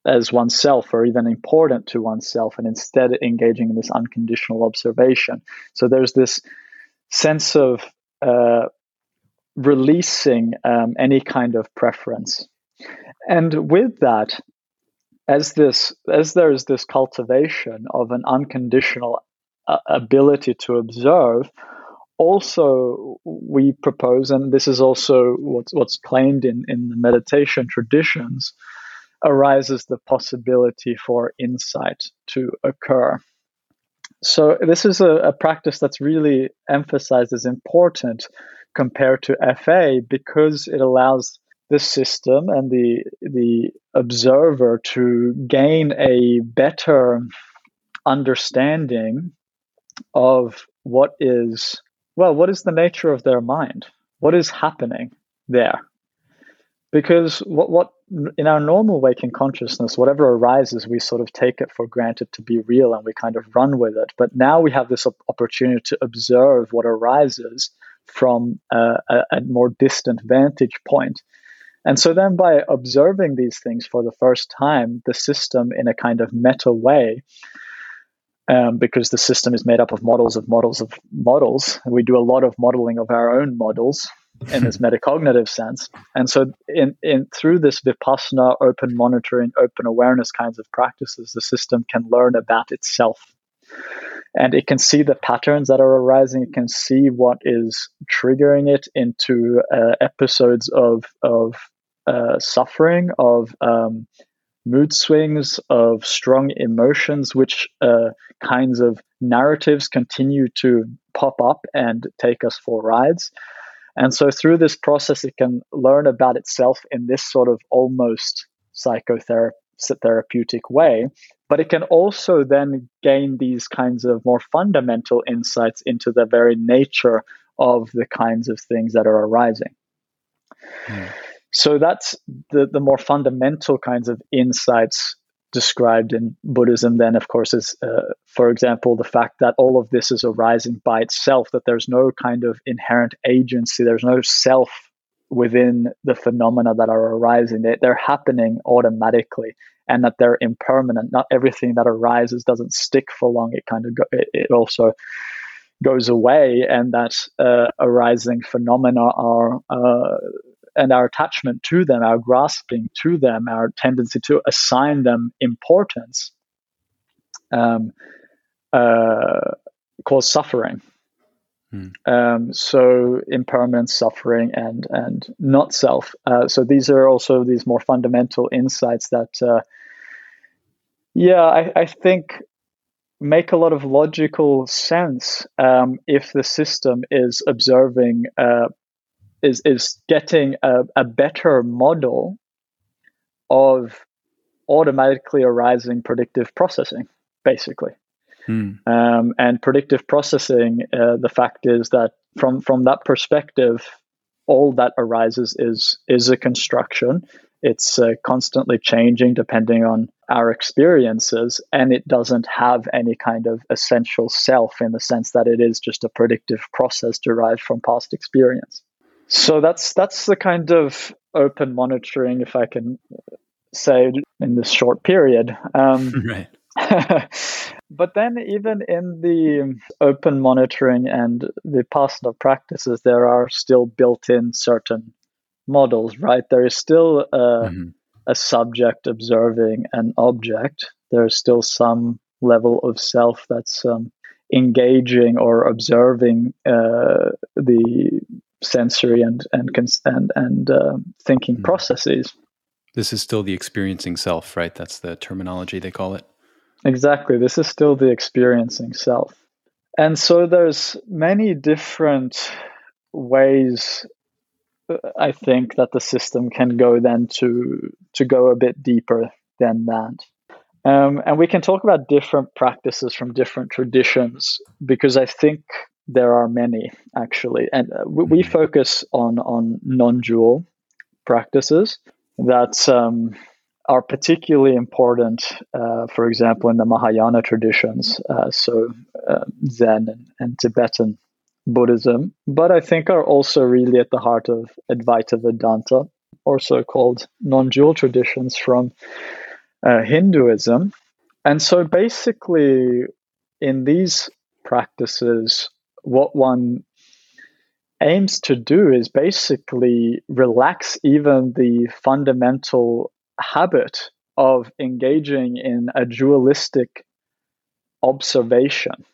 as oneself or even important to oneself and instead engaging in this unconditional observation. So there's this sense of uh, releasing um, any kind of preference. And with that, as this as there is this cultivation of an unconditional uh, ability to observe, also we propose, and this is also what's what's claimed in, in the meditation traditions, arises the possibility for insight to occur. So, this is a, a, practice that's really emphasized as important compared to FA because it allows the system and the, the observer to gain a better understanding of what is, well, what is the nature of their mind? What is happening there? because what what in our normal waking consciousness whatever arises we sort of take it for granted to be real and we kind of run with it but now we have this opportunity to observe what arises from a, a, a more distant vantage point and so then by observing these things for the first time the system in a kind of meta way um, because the system is made up of models of models of models. We do a lot of modeling of our own models in this metacognitive sense. And so, in, in through this vipassana, open monitoring, open awareness kinds of practices, the system can learn about itself. and it can see the patterns that are arising. It can see what is triggering it into uh, episodes of of uh, suffering, of um, mood swings, of strong emotions, which uh, kinds of narratives continue to pop up and take us for rides. And so through this process, it can learn about itself in this sort of almost psychotherapeutic way. But it can also then gain these kinds of more fundamental insights into the very nature of the kinds of things that are arising. Mm. So that's the, the more fundamental kinds of insights described in Buddhism, then, of course, is, uh, for example, the fact that all of this is arising by itself, that there's no kind of inherent agency, there's no self within the phenomena that are arising. They, they're happening automatically and that they're impermanent. Not everything that arises doesn't stick for long. It kind of go, it, it also goes away, and that uh, arising phenomena are uh, and our attachment to them, our grasping to them, our tendency to assign them importance, um, uh, cause suffering. Hmm. Um, so impermanence, suffering, and and not self. Uh, so these are also these more fundamental insights that, uh, yeah, I, I, think make a lot of logical sense um, if the system is observing uh, is is getting a, a better model of automatically arising predictive processing, basically. Hmm. Um, and predictive processing, uh, the fact is that from from that perspective, all that arises is is a construction. It's uh, constantly changing depending on our experiences, and it doesn't have any kind of essential self in the sense that it is just a predictive process derived from past experience. So that's that's the kind of open monitoring, if I can say, in this short period. Um, right. but then, even in the open monitoring and the Vipassana practices, there are still built in certain models, right? There is still a, mm-hmm. a subject observing an object. There's still some level of self that's um, engaging or observing uh, the sensory and and and and uh, thinking mm. processes. This is still the experiencing self, right? That's the terminology they call it. Exactly. This is still the experiencing self. And so there's many different ways uh, I think that the system can go then to to go a bit deeper than that. Um, and we can talk about different practices from different traditions because I think there are many actually, and uh, we, we, mm-hmm. focus on on non-dual practices that um, are particularly important. Uh, for example, in the Mahayana traditions, uh, so uh, Zen and, Tibetan Buddhism, but I think are also really at the heart of Advaita Vedanta, or so-called non-dual traditions from uh, Hinduism. And so, basically, in these practices, what one aims to do is basically relax even the fundamental habit of engaging in a dualistic observation.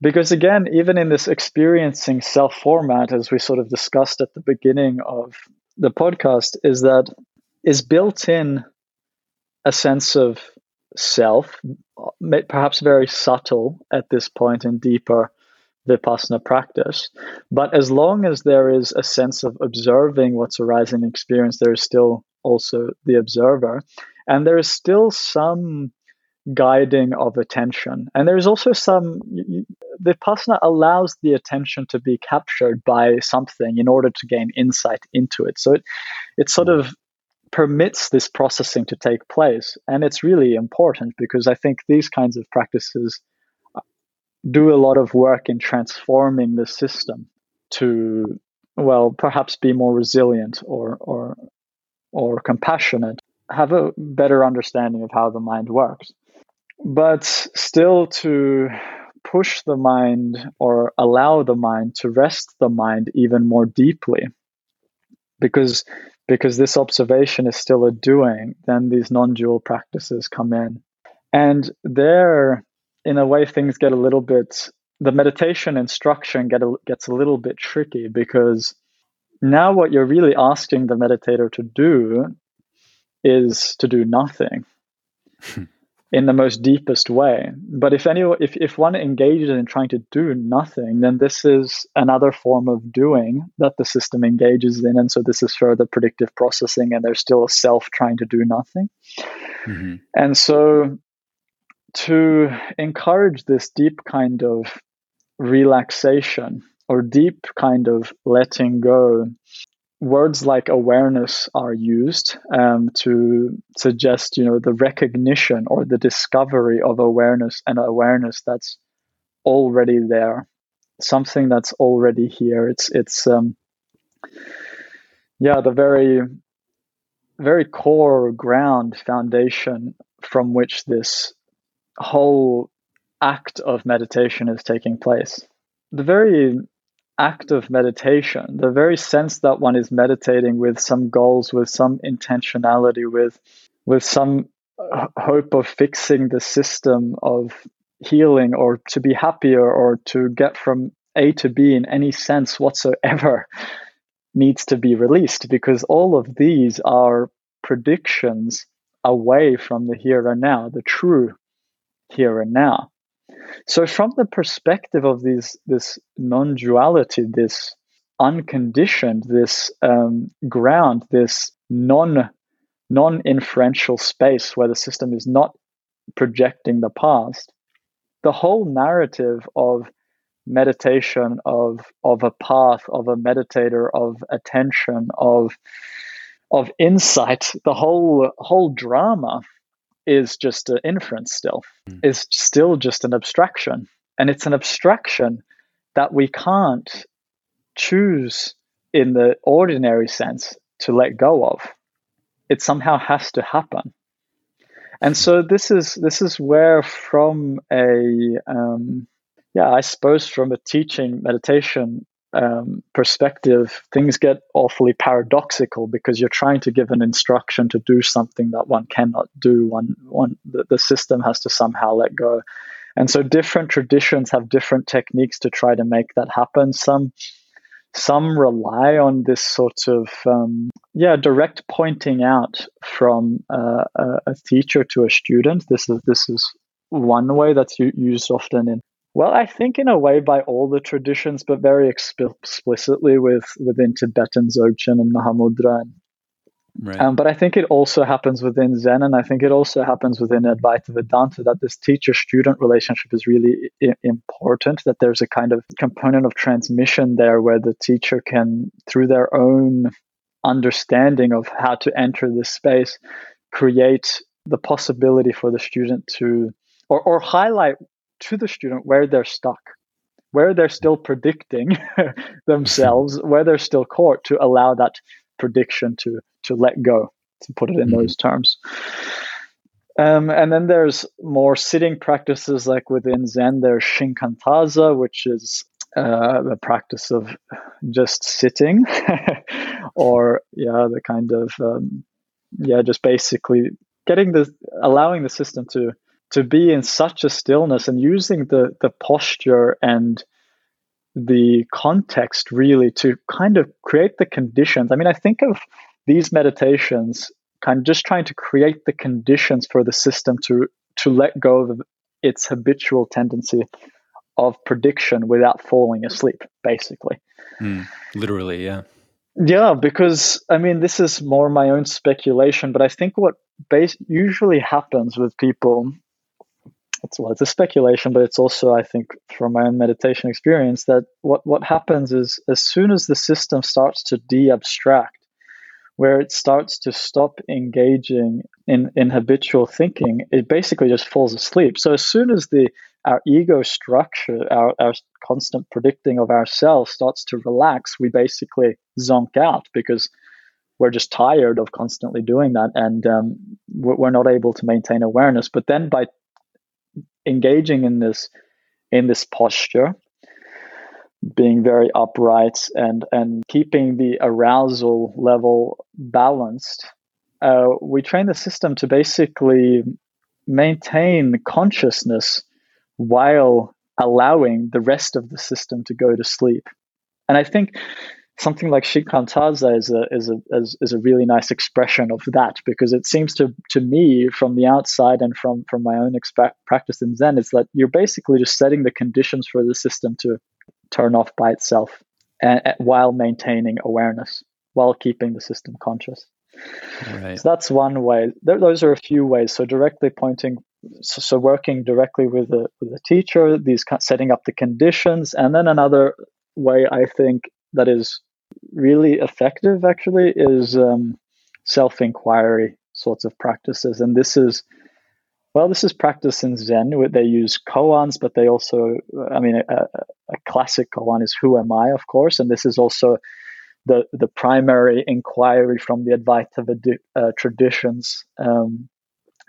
Because again, even in this experiencing self format, as we sort of discussed at the beginning of the podcast, is that is built in a sense of self, perhaps very subtle at this point and deeper vipassana practice. But as long as there is a sense of observing what's arising in experience, there is still also the observer. And there is still some guiding of attention. And there is also some, vipassana allows the attention to be captured by something in order to gain insight into it. So it, it sort hmm. of permits this processing to take place. And it's really important because I think these kinds of practices do a lot of work in transforming the system to well perhaps be more resilient or or or compassionate have a better understanding of how the mind works. But still to push the mind or allow the mind to rest the mind even more deeply because because this observation is still a doing then these non-dual practices come in. And there in a way, things get a little bit, the meditation instruction get a, gets a little bit tricky because now what you're really asking the meditator to do is to do nothing. in the most deepest way. But if any, if, if one engages in trying to do nothing, then this is another form of doing that the system engages in, and so this is further predictive processing, and there's still a self trying to do nothing. Mm-hmm. And so, to encourage this deep kind of relaxation or deep kind of letting go words like awareness are used um, to suggest you know the recognition or the discovery of awareness and awareness that's already there. Something that's already here. It's it's um, yeah the very very core ground foundation from which this whole act of meditation is taking place. The very act of meditation, the very sense that one is meditating with some goals, with some intentionality, with with some uh, hope of fixing the system of healing or to be happier or to get from A to B in any sense whatsoever needs to be released because all of these are predictions away from the here and now, the true here and now. So, from the perspective of these, this non duality, this unconditioned, this um, ground, this non non inferential space where the system is not projecting the past, the whole narrative of meditation, of of a path, of a meditator, of attention, of of insight, the whole whole drama is just an inference still, mm. is still just an abstraction. And it's an abstraction that we can't choose in the ordinary sense to let go of. It somehow has to happen. And so this is this is where from a um, yeah, I suppose from a teaching meditation um, perspective, things get awfully paradoxical because you're trying to give an instruction to do something that one cannot do. One, one, the, the system has to somehow let go, and so different traditions have different techniques to try to make that happen. Some, some rely on this sort of um, yeah direct pointing out from uh, a, a teacher to a student. This is this is one way that's used often in well, I think in a way by all the traditions, but very exp- explicitly with within Tibetan Dzogchen and Mahamudra. Right. Um, but I think it also happens within Zen, and I think it also happens within Advaita Vedanta that this teacher-student relationship is really I- important. That there's a kind of component of transmission there, where the teacher can, through their own understanding of how to enter this space, create the possibility for the student to or, or highlight to the student where they're stuck, where they're still predicting themselves, where they're still caught to allow that prediction to to let go, to put it in mm-hmm. those terms. Um, and then there's more sitting practices like within Zen, there's Shikantaza, which is uh, the practice of just sitting, or yeah, the kind of um, yeah, just basically getting the allowing the system to to be in such a stillness and using the the posture and the context really to kind of create the conditions. I mean, I think of these meditations kind of just trying to create the conditions for the system to to let go of its habitual tendency of prediction without falling asleep, basically. Mm, literally, yeah. Yeah, because I mean, this is more my own speculation, but I think what base usually happens with people it's well, it's a speculation, but it's also, I think, from my own meditation experience, that what what happens is as soon as the system starts to de-abstract, where it starts to stop engaging in, in habitual thinking, it basically just falls asleep. So as soon as the our ego structure, our, our constant predicting of ourselves starts to relax, we basically zonk out because we're just tired of constantly doing that and um, we're not able to maintain awareness. But then by engaging in this in this posture being very upright and and keeping the arousal level balanced uh, we train the system to basically maintain consciousness while allowing the rest of the system to go to sleep. And I think something like Shikantaza is a is a is, is, a really nice expression of that because it seems to to me from the outside and from from my own exp- practice in Zen is that you're basically just setting the conditions for the system to turn off by itself and, and while maintaining awareness while keeping the system conscious. Right. So that's one way. There, those are a few ways. So directly pointing, so, so working directly with the with the teacher, these setting up the conditions, and then another way I think that is really effective actually is um, self inquiry sorts of practices, and this is well, this is practice in Zen. They use koans, but they also, I mean, a, a classic koan is "Who am I?" of course, and this is also the the primary inquiry from the Advaita uh, traditions. Um,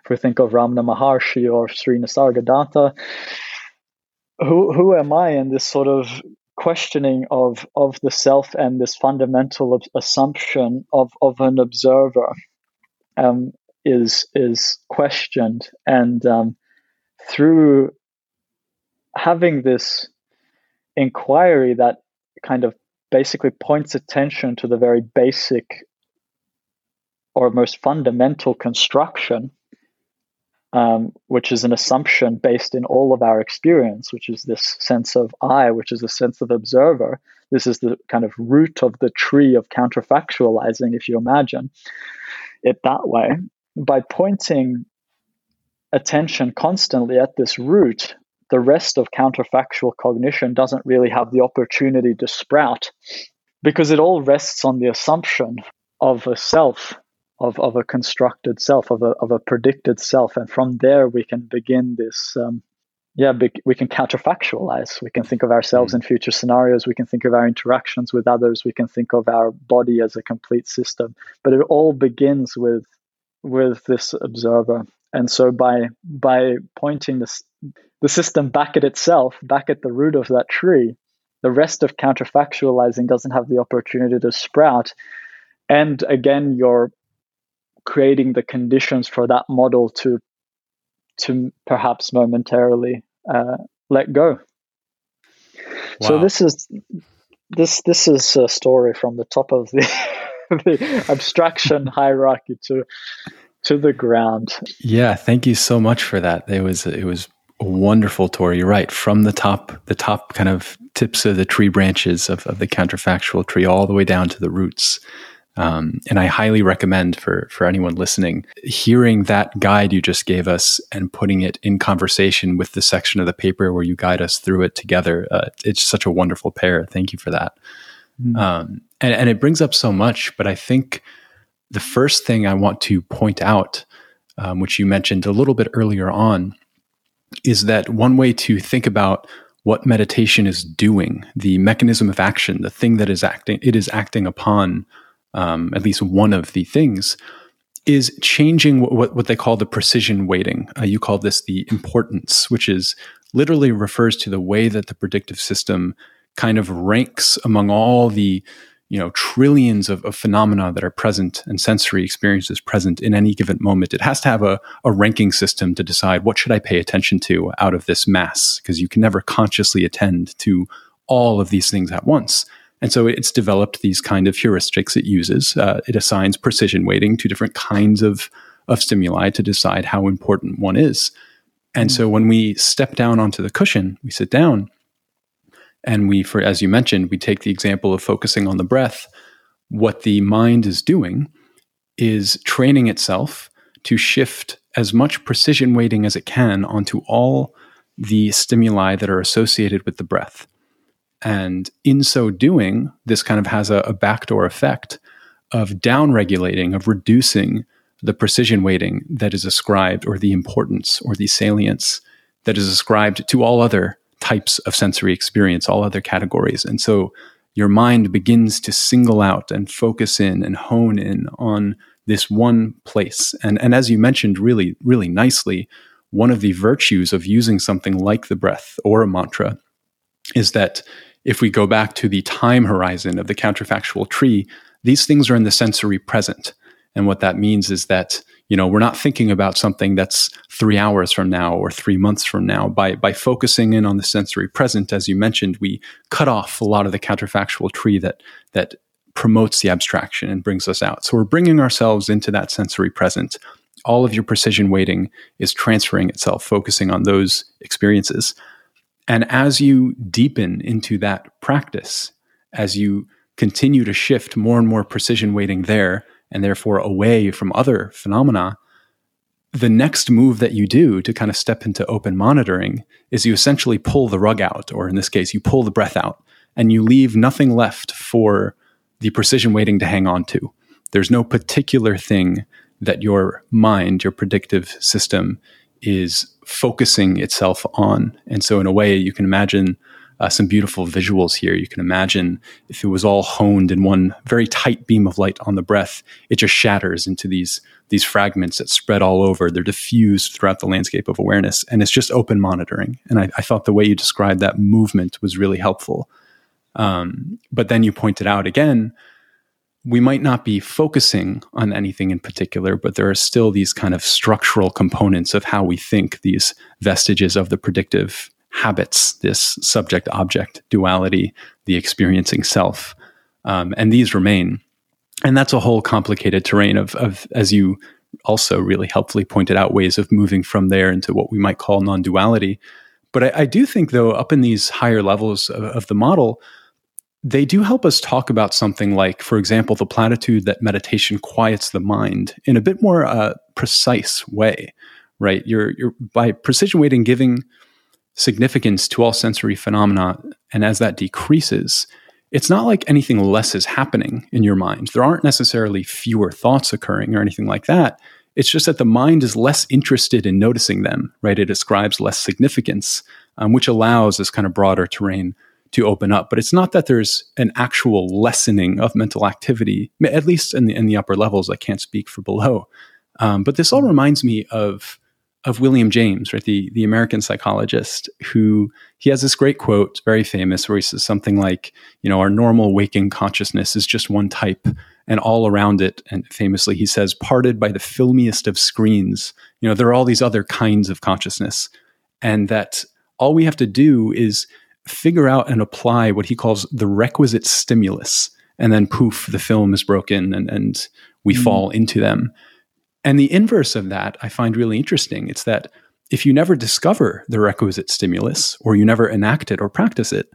if we think of Ramana Maharshi or Sri Nisargadatta, who who am I in this sort of questioning of of the self and this fundamental assumption of of an observer um, is is questioned, and um, through having this inquiry that kind of basically points attention to the very basic or most fundamental construction, um, which is an assumption based in all of our experience, which is this sense of I, which is the sense of observer. This is the kind of root of the tree of counterfactualizing, if you imagine it that way. By pointing attention constantly at this root, the rest of counterfactual cognition doesn't really have the opportunity to sprout because it all rests on the assumption of a self, of, of a constructed self, of a, of a predicted self. And from there, we can begin this. Um, yeah, be, we can counterfactualize. We can think of ourselves mm. in future scenarios. We can think of our interactions with others. We can think of our body as a complete system. But it all begins with with this observer. And so by by pointing this the system back at itself, back at the root of that tree, the rest of counterfactualizing doesn't have the opportunity to sprout. And again, you're creating the conditions for that model to to perhaps momentarily uh, let go. Wow. So this is this this is a story from the top of the, the abstraction hierarchy to to the ground. Yeah, thank you so much for that. It was it was wonderful tour. You're right. From the top, the top kind of tips of the tree branches of, of the counterfactual tree all the way down to the roots. Um, and I highly recommend for, for anyone listening, hearing that guide you just gave us and putting it in conversation with the section of the paper where you guide us through it together. Uh, it's such a wonderful pair. Thank you for that. Mm-hmm. Um, and, and it brings up so much, but I think the first thing I want to point out, um, which you mentioned a little bit earlier on, is that one way to think about what meditation is doing, the mechanism of action, the thing that is acting, it is acting upon um, at least one of the things, is changing what, what they call the precision weighting. Uh, you call this the importance, which is literally refers to the way that the predictive system kind of ranks among all the you know trillions of, of, phenomena that are present and sensory experiences present in any given moment it has to have a, a ranking system to decide what should i pay attention to out of this mass because you can never consciously attend to all of these things at once and so it's developed these kind of heuristics it uses. Uh, it assigns precision weighting to different kinds of of stimuli to decide how important one is. And mm-hmm. so when we step down onto the cushion we sit down and we for as you mentioned we take the example of focusing on the breath. What the mind is doing is training itself to shift as much precision weighting as it can onto all the stimuli that are associated with the breath and in so doing this kind of has a, a backdoor effect of downregulating of reducing the precision weighting that is ascribed or the importance or the salience that is ascribed to all other types of sensory experience, all other categories. And so your mind begins to single out and focus in and hone in on this one place. And, and as you mentioned really, really nicely, one of the virtues of using something like the breath or a mantra is that if we go back to the time horizon of the counterfactual tree, these things are in the sensory present. And what that means is that, you know, we're not thinking about something that's three hours from now or three months from now. By, by focusing in on the sensory present, as you mentioned, we cut off a lot of the counterfactual tree that, that promotes the abstraction and brings us out. So we're bringing ourselves into that sensory present. All of your precision weighting is transferring itself, focusing on those experiences. And as you deepen into that practice, as you continue to shift more and more precision weighting there, and therefore away from other phenomena, the next move that you do to kind of step into open monitoring is you essentially pull the rug out, or in this case, you pull the breath out, and you leave nothing left for the precision weighting to hang on to. There's no particular thing that your mind, your predictive system, is focusing itself on. And so, in a way, you can imagine uh, some beautiful visuals here. You can imagine if it was all honed in one very tight beam of light on the breath, it just shatters into these these fragments that spread all over. They're diffused throughout the landscape of awareness, and it's just open monitoring. And I, I thought the way you described that movement was really helpful. Um, but then you pointed out again, we might not be focusing on anything in particular, but there are still these kind of structural components of how we think, these vestiges of the predictive habits, this subject object duality, the experiencing self. Um, and these remain. And that's a whole complicated terrain of, of, as you also really helpfully pointed out, ways of moving from there into what we might call non duality. But I, I, do think, though, up in these higher levels of, of the model, they do help us talk about something like, for example, the platitude that meditation quiets the mind in a bit more uh, precise way, right? You're, you're by precision weighting, giving significance to all sensory phenomena. And as that decreases, it's not like anything less is happening in your mind. There aren't necessarily fewer thoughts occurring or anything like that. It's just that the mind is less interested in noticing them, right? It ascribes less significance, um, which allows this kind of broader terrain to open up. But it's not that there's an actual lessening of mental activity, at least in the, in the upper levels. I can't speak for below. Um, but this all reminds me of of William James, right, the the American psychologist, who he has this great quote, very famous, where he says something like, you know, our normal waking consciousness is just one type, and all around it, and famously he says, parted by the filmiest of screens, you know, there are all these other kinds of consciousness, and that all we have to do is figure out and apply what he calls the requisite stimulus, and then poof, the film is broken, and and we mm-hmm. fall into them. And the inverse of that I find really interesting. It's that if you never discover the requisite stimulus or you never enact it or practice it,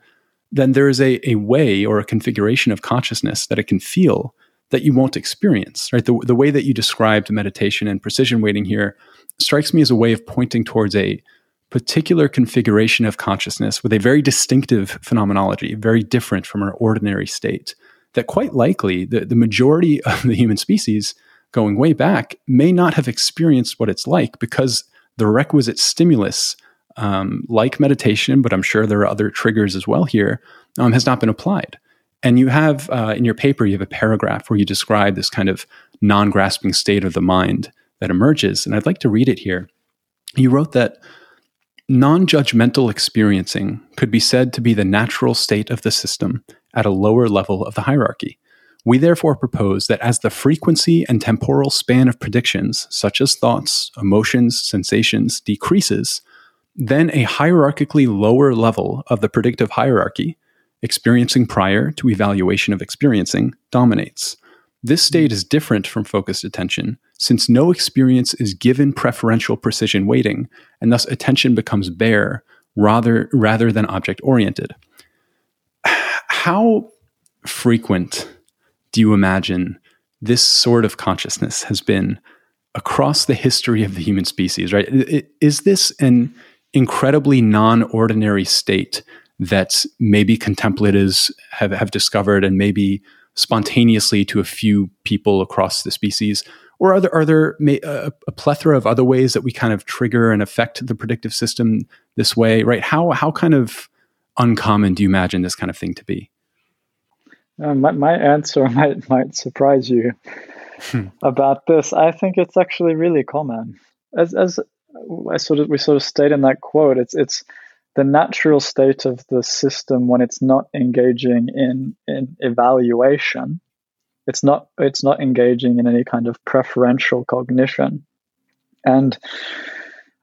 then there is a, a way or a configuration of consciousness that it can feel that you won't experience, right? The, the way that you described meditation and precision weighting here strikes me as a way of pointing towards a particular configuration of consciousness with a very distinctive phenomenology, very different from our ordinary state, that quite likely the, the majority of the human species going way back may not have experienced what it's like because the requisite stimulus, um, like meditation, but I'm sure there are other triggers as well here, um, has not been applied. And you have uh, in your paper, you have a paragraph where you describe this kind of non grasping state of the mind that emerges. And I'd like to read it here. You wrote that non judgmental experiencing could be said to be the natural state of the system at a lower level of the hierarchy. We therefore propose that as the frequency and temporal span of predictions, such as thoughts, emotions, sensations, decreases, then a hierarchically lower level of the predictive hierarchy, experiencing prior to evaluation of experiencing, dominates. This state is different from focused attention, since no experience is given preferential precision weighting, and thus attention becomes bare rather, rather than object oriented. How frequent do you imagine this sort of consciousness has been across the history of the human species, right? Is this an incredibly non ordinary state that maybe contemplatives have, have discovered and maybe spontaneously to a few people across the species? Or are there, are there a, a plethora of other ways that we kind of trigger and affect the predictive system this way, right? How, how kind of uncommon do you imagine this kind of thing to be? Uh, my, my answer might might surprise you hmm. about this. I think it's actually really common. As as I sort of we sort of state in that quote, it's it's the natural state of the system when it's not engaging in in evaluation It's not it's not engaging in any kind of preferential cognition. And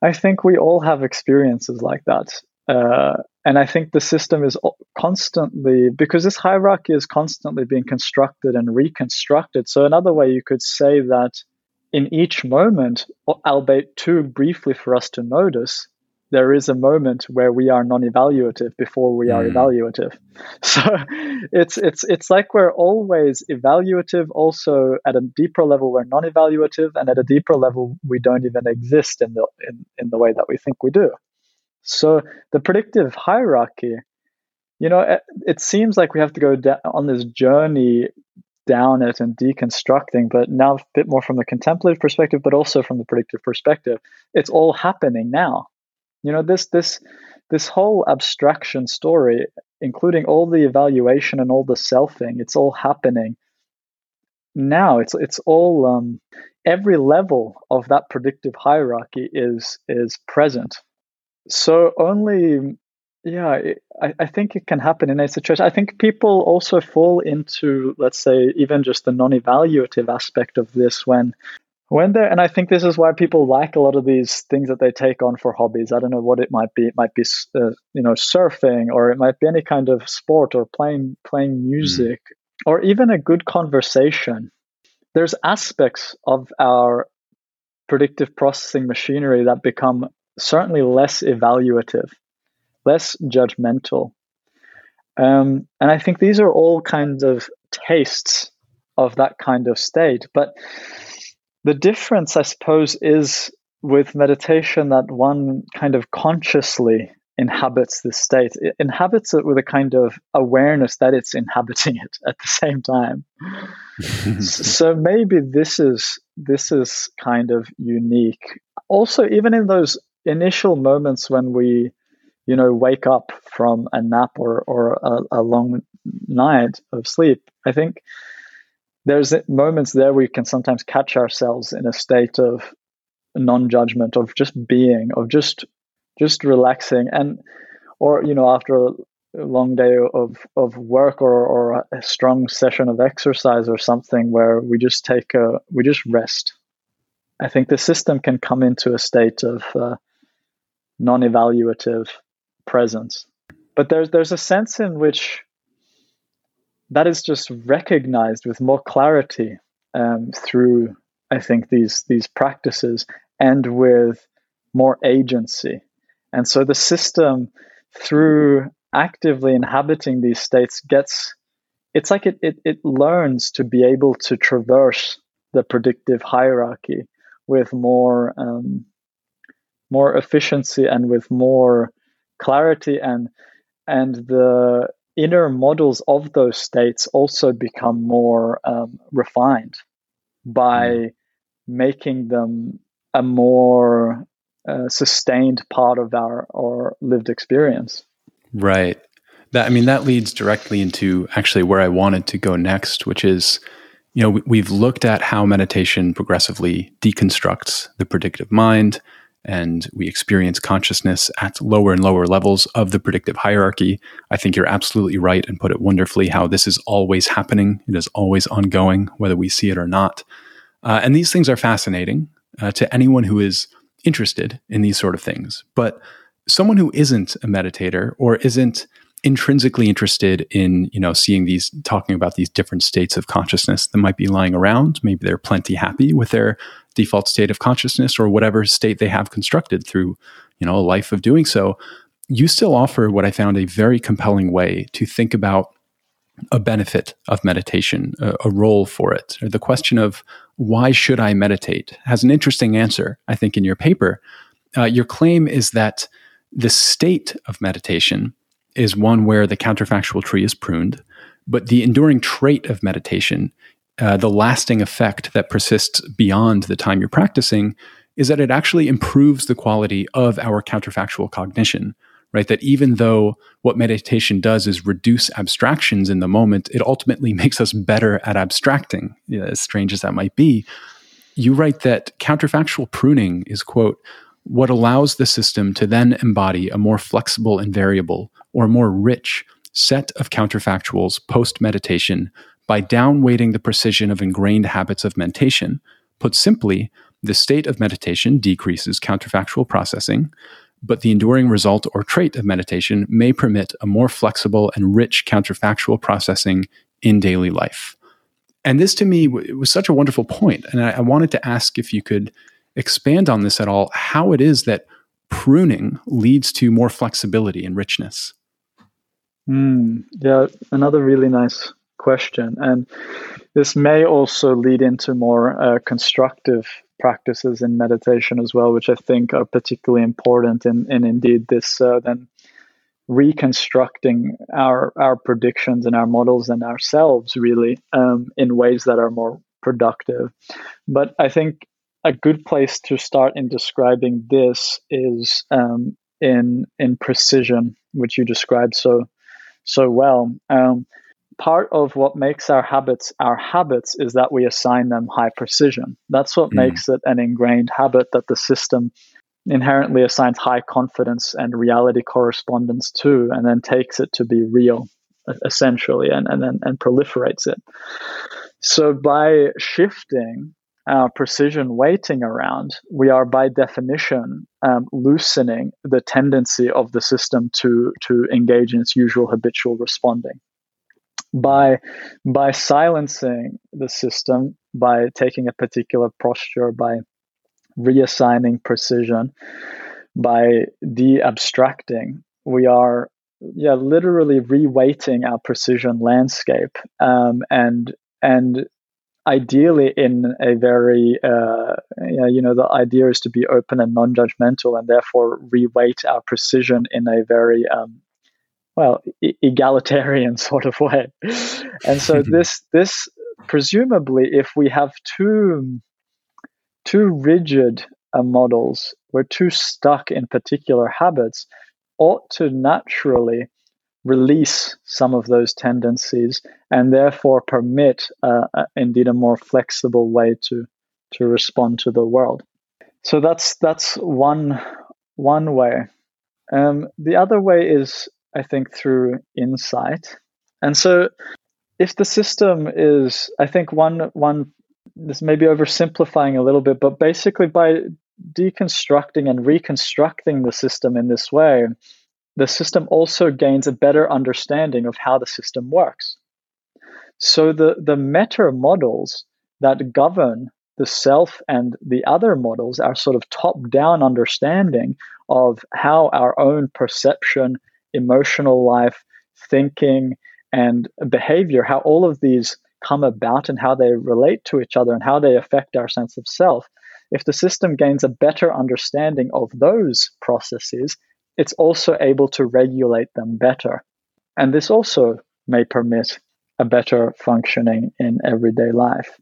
I think we all have experiences like that. Uh, and I think the system is constantly, because this hierarchy is constantly being constructed and reconstructed. So, another way you could say that in each moment, albeit too briefly for us to notice, there is a moment where we are non-evaluative before we are mm. evaluative. So it's it's it's like we're always evaluative. Also, at a deeper level, we're non-evaluative, and at a deeper level, we don't even exist in the in, in the way that we think we do. So the predictive hierarchy, you know, it, it seems like we have to go down on this journey down it and deconstructing, but now a bit more from the contemplative perspective, but also from the predictive perspective. It's all happening now. You know, this this this whole abstraction story, including all the evaluation and all the selfing, it's all happening now. It's it's all um, every level of that predictive hierarchy is is present. So only yeah, I, I think it can happen in a situation. I think people also fall into, let's say, even just the non-evaluative aspect of this when when and I think this is why people like a lot of these things that they take on for hobbies. I don't know what it might be. It might be uh, you know surfing, or it might be any kind of sport, or playing playing music, mm. or even a good conversation. There's aspects of our predictive processing machinery that become certainly less evaluative, less judgmental. Um, and I think these are all kinds of tastes of that kind of state. But the difference, I suppose, is with meditation that one kind of consciously inhabits this state. It inhabits it with a kind of awareness that it's inhabiting it at the same time. so maybe this is this is kind of unique. Also, even in those initial moments when we, you know, wake up from a nap or or a, a long night of sleep, I think there's moments there we can sometimes catch ourselves in a state of non-judgment of just being of just just relaxing. And or you know after a long day of of work or or a strong session of exercise or something where we just take a we just rest i think the system can come into a state of uh, non-evaluative presence. But there's there's a sense in which that is just recognized with more clarity um, through, I think, these these practices and with more agency. And so the system, through actively inhabiting these states, gets it's like it, it, it learns to be able to traverse the predictive hierarchy with more um, more efficiency and with more clarity and and the inner models of those states also become more um, refined by mm. making them a more uh, sustained part of our, our lived experience. Right. That I mean that leads directly into actually where I wanted to go next, which is you know we, have looked at how meditation progressively deconstructs the predictive mind and we experience consciousness at lower and lower levels of the predictive hierarchy. I think you're absolutely right and put it wonderfully how this is always happening. It is always ongoing, whether we see it or not. Uh, and these things are fascinating uh, to anyone who is interested in these sort of things. But someone who isn't a meditator or isn't intrinsically interested in you know seeing these talking about these different states of consciousness that might be lying around. Maybe they're plenty happy with their default state of consciousness or whatever state they have constructed through you know a life of doing so. You still offer what i found a very compelling way to think about a benefit of meditation a, a role for it. Or the question of why should i meditate has an interesting answer i think in your paper. Uh, your claim is that the state of meditation is one where the counterfactual tree is pruned but the enduring trait of meditation uh, the lasting effect that persists beyond the time you're practicing is that it actually improves the quality of our counterfactual cognition right? That even though what meditation does is reduce abstractions in the moment it ultimately makes us better at abstracting as strange as that might be. You write that counterfactual pruning is quote what allows the system to then embody a more flexible and variable or more rich set of counterfactuals post meditation by downweighting the precision of ingrained habits of mentation. Put simply, the state of meditation decreases counterfactual processing, but the enduring result or trait of meditation may permit a more flexible and rich counterfactual processing in daily life. And this to me was such a wonderful point. And I, I wanted to ask if you could expand on this at all, how it is that pruning leads to more flexibility and richness. Mm, yeah, another really nice question. And this may also lead into more uh, constructive practices in meditation as well, which I think are particularly important in, in indeed this uh, then reconstructing our our predictions and our models and ourselves really um, in ways that are more productive. But I think a good place to start in describing this is um, in in precision, which you described so so well. Um, part of what makes our habits our habits is that we assign them high precision. That's what mm. makes it an ingrained habit that the system inherently assigns high confidence and reality correspondence to, and then takes it to be real, essentially, and, and then and proliferates it. So by shifting our precision weighting around, we are by definition um, loosening the tendency of the system to to engage in its usual habitual responding. By by silencing the system, by taking a particular posture, by reassigning precision, by de-abstracting, we are yeah literally reweighting our precision landscape um, and and ideally in a very uh, you know the idea is to be open and non-judgmental and therefore reweight our precision in a very um, well e- egalitarian sort of way. And so this this presumably if we have too too rigid uh, models we're too stuck in particular habits ought to naturally release some of those tendencies and therefore permit uh, uh, indeed a more flexible way to to respond to the world. So that's that's one one way. Um, the other way is i think through insight. And so if the system is i think one one this may be oversimplifying a little bit but basically by deconstructing and reconstructing the system in this way the system also gains a better understanding of how the system works. So the, the meta models that govern the self and the other models are sort of top down understanding of how our own perception, emotional life, thinking, and behavior, how all of these come about and how they relate to each other and how they affect our sense of self. If the system gains a better understanding of those processes, it's also able to regulate them better. And this also may permit a better functioning in everyday life.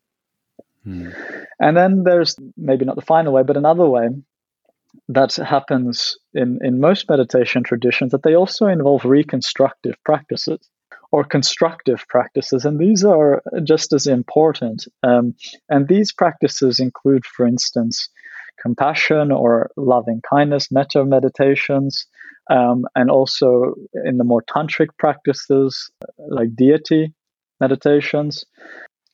Hmm. And then there's maybe not the final way, but another way that happens in, in most meditation traditions that they also involve reconstructive practices or constructive practices. And these are just as important. Um, and these practices include, for instance, compassion or loving kindness, metta meditations, um, and also in the more tantric practices like deity meditations,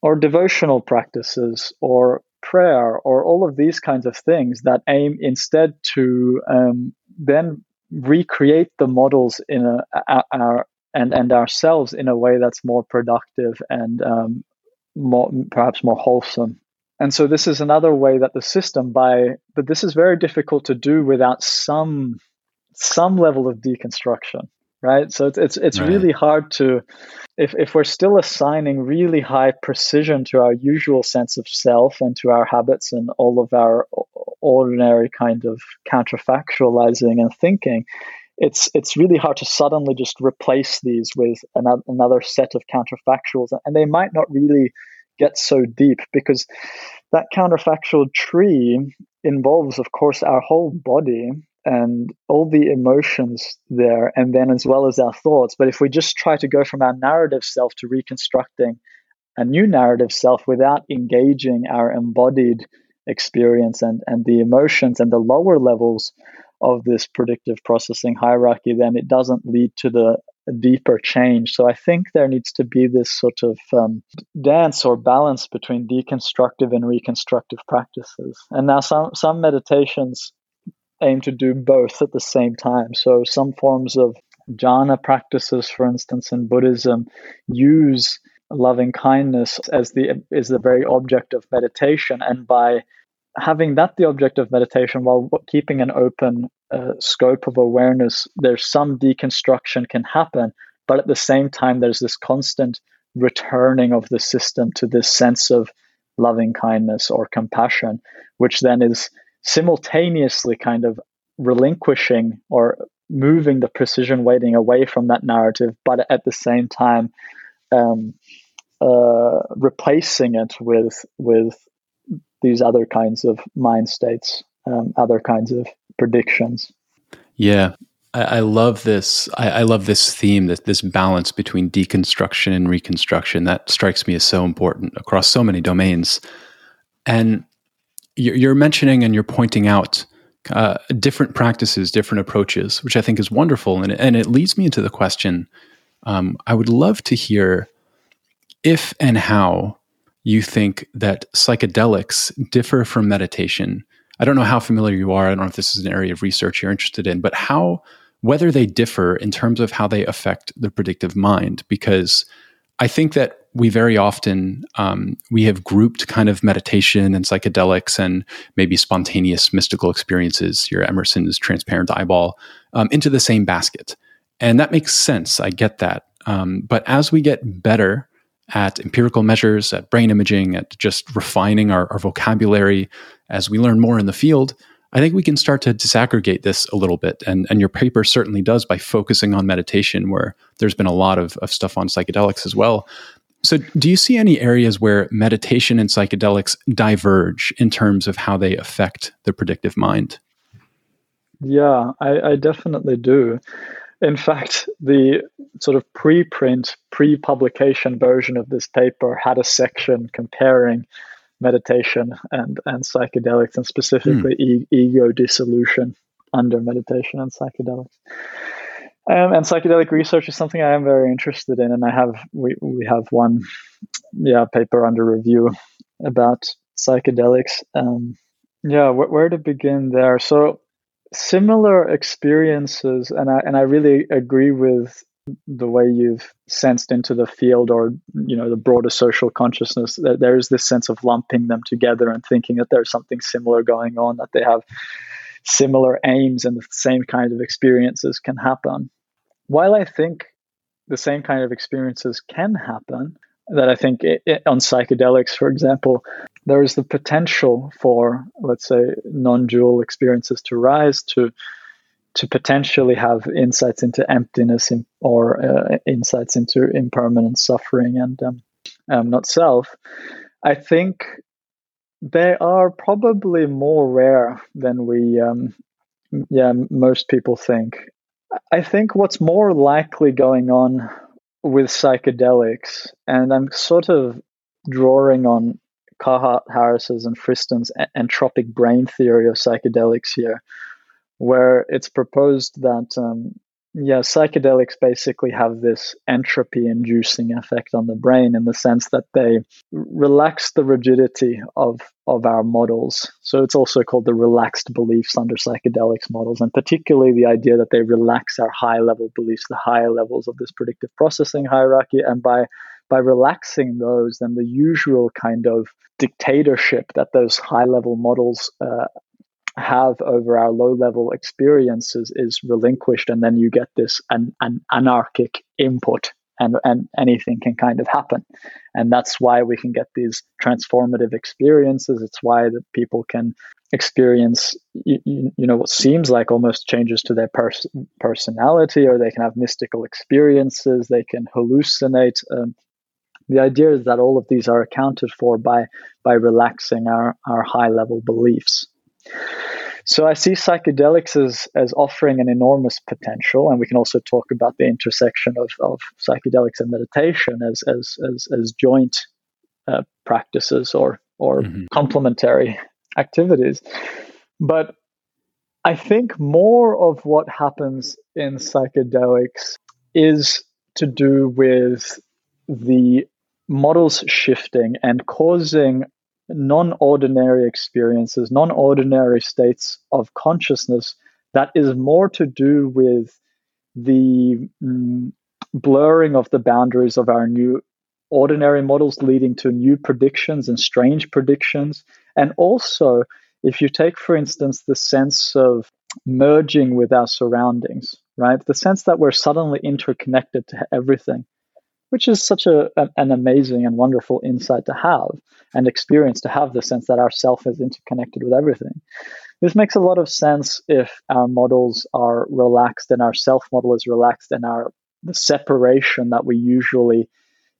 or devotional practices, or prayer, or all of these kinds of things that aim instead to um, then recreate the models in a, a, our and and ourselves in a way that's more productive and um, more perhaps more wholesome. And so this is another way that the system by but this is very difficult to do without some some level of deconstruction, right? So it's it's, it's right. really hard to if if we're still assigning really high precision to our usual sense of self and to our habits and all of our ordinary kind of counterfactualizing and thinking, it's it's really hard to suddenly just replace these with another, another set of counterfactuals, and they might not really get so deep because that counterfactual tree involves, of course, our whole body and all the emotions there, and then as well as our thoughts. But if we just try to go from our narrative self to reconstructing a new narrative self without engaging our embodied experience and, and the emotions and the lower levels of this predictive processing hierarchy, then it doesn't lead to the deeper change. So I think there needs to be this sort of um, dance or balance between deconstructive and reconstructive practices. And now some some meditations aim to do both at the same time. So some forms of jhana practices, for instance, in Buddhism, use loving kindness as the is the very object of meditation, and by having that the object of meditation while keeping an open uh, scope of awareness, there's some deconstruction can happen, but at the same time, there's this constant returning of the system to this sense of loving kindness or compassion, which then is simultaneously kind of relinquishing or moving the precision weighting away from that narrative, but at the same time um, uh, replacing it with with these other kinds of mind states, um, other kinds of predictions. Yeah, I, I love this. I, I, love this theme, that this balance between deconstruction and reconstruction. That strikes me as so important across so many domains. And you're mentioning and you're pointing out uh, different practices, different approaches, which I think is wonderful. And, and it leads me into the question um, I would love to hear if and how you think that psychedelics differ from meditation. I don't know how familiar you are. I don't know if this is an area of research you're interested in, but how, whether they differ in terms of how they affect the predictive mind, because I think that we very often um, we have grouped kind of meditation and psychedelics and maybe spontaneous mystical experiences, your Emerson's transparent eyeball, um, into the same basket, and that makes sense. I get that, um, but as we get better at empirical measures, at brain imaging, at just refining our, our vocabulary, as we learn more in the field, I think we can start to disaggregate this a little bit. And, and your paper certainly does by focusing on meditation, where there's been a lot of, of stuff on psychedelics as well. So, do you see any areas where meditation and psychedelics diverge in terms of how they affect the predictive mind? Yeah, I, I definitely do. In fact, the sort of preprint, pre publication version of this paper had a section comparing meditation and, and psychedelics, and specifically mm. e- ego dissolution under meditation and psychedelics. Um, and psychedelic research is something I am very interested in, and I have we we have one yeah paper under review about psychedelics. Um, yeah, wh- where to begin there? So similar experiences, and I and I really agree with the way you've sensed into the field or you know the broader social consciousness that there is this sense of lumping them together and thinking that there's something similar going on that they have similar aims and the same kind of experiences can happen. While I think the same kind of experiences can happen, that I think it, it, on psychedelics, for example, there is the potential for, let's say, non-dual experiences to rise to to potentially have insights into emptiness in, or uh, insights into impermanent suffering and um, um, not self. I think they are probably more rare than we, um, yeah, most people think. I think what's more likely going on with psychedelics, and I'm sort of drawing on Carhart Harris's and Friston's entropic brain theory of psychedelics here, where it's proposed that um, yeah, psychedelics basically have this entropy inducing effect on the brain in the sense that they relax the rigidity of, of our models. So it's also called the relaxed beliefs under psychedelics models, and particularly the idea that they relax our high level beliefs, the higher levels of this predictive processing hierarchy. And by by relaxing those, then the usual kind of dictatorship that those high level models uh, have over our low level experiences is relinquished and then you get this an, an anarchic input and and anything can kind of happen. And that's why we can get these transformative experiences. It's why that people can experience you, you, know what seems like almost changes to their pers- personality or they can have mystical experiences. They can hallucinate. Um, the idea is that all of these are accounted for by by relaxing our our high level beliefs so I see psychedelics as, as offering an enormous potential, and we can also talk about the intersection of, of psychedelics and meditation as as as, as joint uh, practices or or mm-hmm. complementary activities. But I think more of what happens in psychedelics is to do with the models shifting and causing non ordinary experiences, non ordinary states of consciousness that is more to do with the mm, blurring of the boundaries of our new ordinary models, leading to new predictions and strange predictions. And also, if you take, for instance, the sense of merging with our surroundings, right? The sense that we're suddenly interconnected to everything which is such a, an amazing and wonderful insight to have and experience to have the sense that our self is interconnected with everything. This makes a lot of sense if our models are relaxed and our self model is relaxed and our the separation that we usually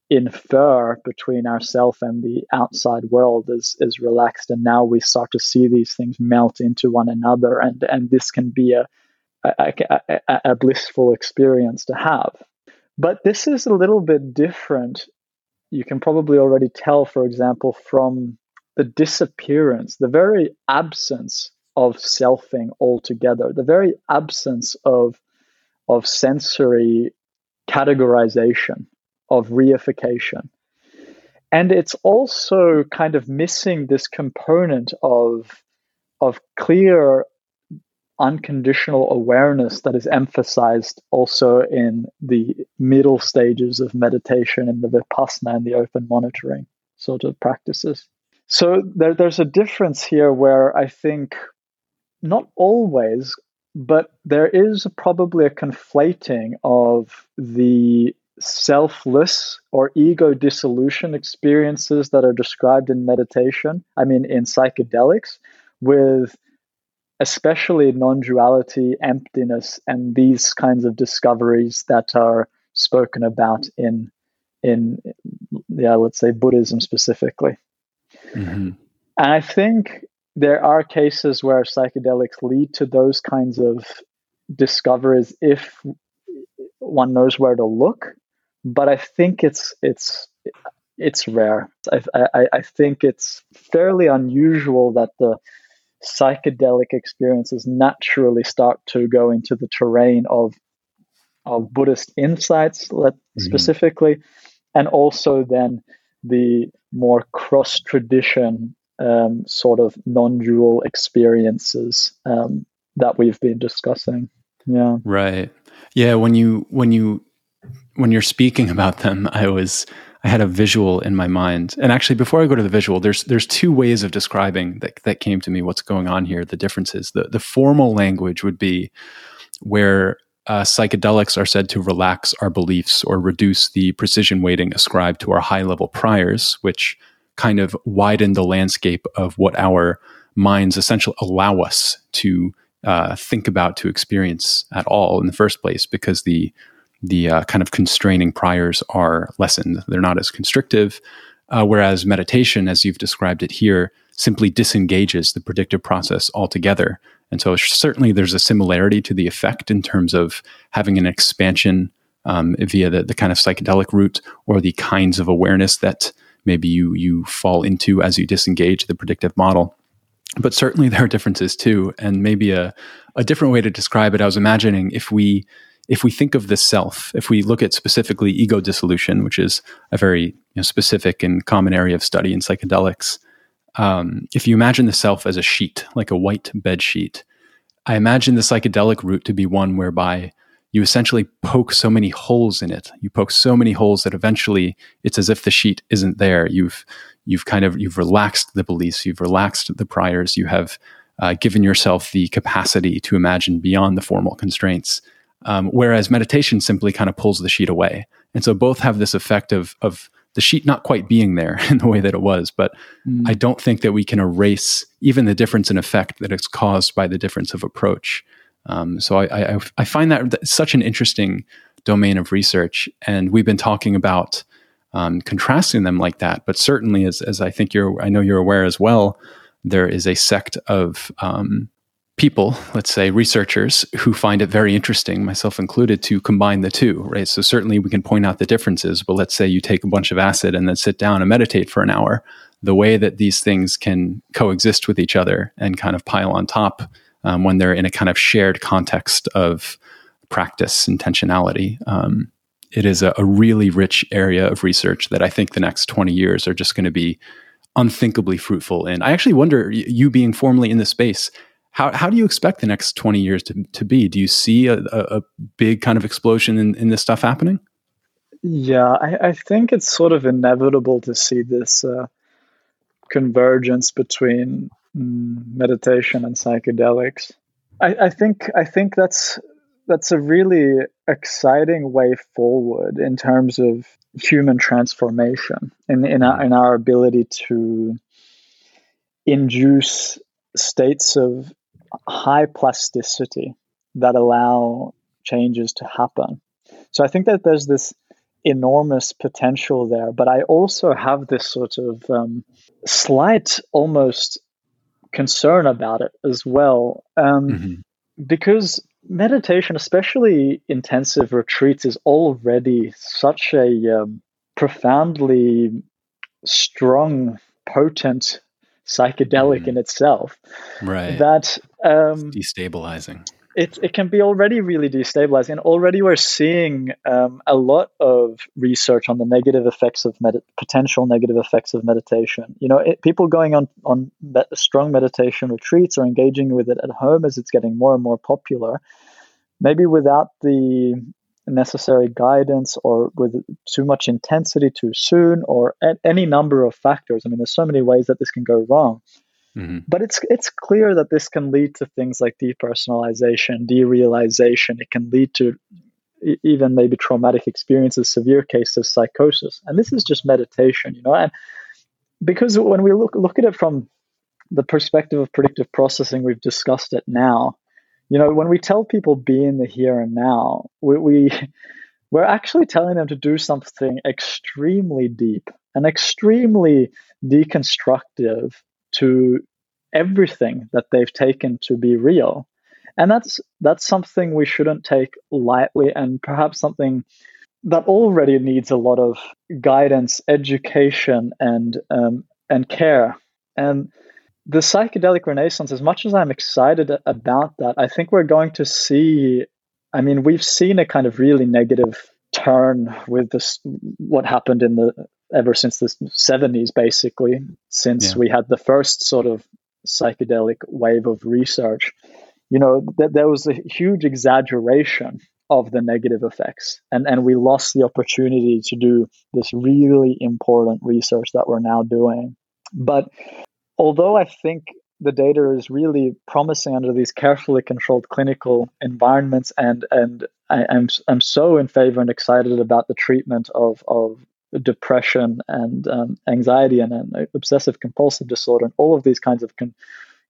infer between ourself and the outside world is is relaxed and now we start to see these things melt into one another and and this can be a a, a, a blissful experience to have but this is a little bit different. You can probably already tell, for example, from the disappearance, the very absence of selfing altogether, the very absence of, of sensory categorization, of reification. And it's also kind of missing this component of, of clear unconditional awareness that is emphasized also in the middle stages of meditation and the vipassana and the open monitoring sort of practices. So there, there's a difference here where I think not always, but there is probably a conflating of the selfless or ego dissolution experiences that are described in meditation, I mean, in psychedelics, with especially non duality, emptiness, and these kinds of discoveries that are spoken about in in yeah let's say buddhism specifically mm-hmm. and i think there are cases where psychedelics lead to those kinds of discoveries if one knows where to look but i think it's it's it's rare i i, I think it's fairly unusual that the psychedelic experiences naturally start to go into the terrain of of Buddhist insights, let, mm-hmm. specifically, and also then the more cross tradition um, sort of non dual experiences um, that we've been discussing. Yeah. Right. Yeah. When you when you when you're speaking about them, I was I had a visual in my mind. And actually, before I go to the visual, there's there's two ways of describing that that came to me. What's going on here? The differences. The the formal language would be where uh, psychedelics are said to relax our beliefs or reduce the precision weighting ascribed to our high level priors, which kind of widen the landscape of what our minds essentially allow us to uh, think about to experience at all in the first place, because the the uh, kind of constraining priors are lessened. They're not as constrictive. Uh, whereas meditation, as you've described it here, simply disengages the predictive process altogether. And so, certainly, there's a similarity to the effect in terms of having an expansion um, via the, the kind of psychedelic route or the kinds of awareness that maybe you you fall into as you disengage the predictive model. But certainly, there are differences too, and maybe a a different way to describe it. I was imagining if we if we think of the self, if we look at specifically ego dissolution, which is a very you know, specific and common area of study in psychedelics, um, if you imagine the self as a sheet, like a white bed sheet, I imagine the psychedelic route to be one whereby you essentially poke so many holes in it. You poke so many holes that eventually it's as if the sheet isn't there. You've you've kind of you've relaxed the beliefs, you've relaxed the priors, you have uh, given yourself the capacity to imagine beyond the formal constraints. Um, whereas meditation simply kind of pulls the sheet away. And so both have this effect of, of the sheet not quite being there in the way that it was. But mm. I don't think that we can erase even the difference in effect that is caused by the difference of approach. Um, so I, I, I, find that such an interesting domain of research. And we've been talking about um, contrasting them like that. But certainly, as, as I think you're, I know you're aware as well, there is a sect of um, people, let's say researchers, who find it very interesting, myself included, to combine the two, right? So certainly we can point out the differences, but let's say you take a bunch of acid and then sit down and meditate for an hour. The way that these things can coexist with each other and kind of pile on top um, when they're in a kind of shared context of practice intentionality. Um, it is a, a, really rich area of research that I think the next 20 years are just going to be unthinkably fruitful in. I actually wonder, you being formally in the space, how, how do you expect the next 20 years to, to be? Do you see a, a big kind of explosion in, in this stuff happening? Yeah, I, I think it's sort of inevitable to see this uh, convergence between mm, meditation and psychedelics. I, I think I think that's that's a really exciting way forward in terms of human transformation in in our, in our ability to induce states of high plasticity that allow changes to happen. So I think that there's this enormous potential there, but I also have this sort of um, slight, almost concern about it as well, um, mm-hmm. because meditation, especially intensive retreats, is already such a um, profoundly strong, potent psychedelic mm. in itself. Right. That um, destabilizing. It, it can be already really destabilizing. And already we're seeing um, a lot of research on the negative effects of med- potential negative effects of meditation. You know, it, people going on on strong meditation retreats or engaging with it at home as it's getting more and more popular, maybe without the necessary guidance or with too much intensity too soon or any number of factors. I mean, there's so many ways that this can go wrong. Mm-hmm. But it's it's clear that this can lead to things like depersonalization, derealization. It can lead to even maybe traumatic experiences, severe cases of psychosis. And this is just meditation, you know. And because when we look look at it from the perspective of predictive processing, we've discussed it now you know when we tell people be in the here and now we, we we're actually telling them to do something extremely deep and extremely deconstructive to everything that they've taken to be real. And that's that's something we shouldn't take lightly and perhaps something that already needs a lot of guidance education and um, and care. And the psychedelic renaissance, as much as I'm excited about that, I think we're going to see. I mean, we've seen a kind of really negative turn with this, what happened in the ever since the 70s, basically, since yeah. we had the first sort of psychedelic wave of research. You know, th- there was a huge exaggeration of the negative effects, and, and we lost the opportunity to do this really important research that we're now doing. But although I think the data is really promising under these carefully controlled clinical environments, and and I, am I'm, I'm so in favor and excited about the treatment of of depression and um, anxiety and, and, obsessive compulsive disorder and all of these kinds of con-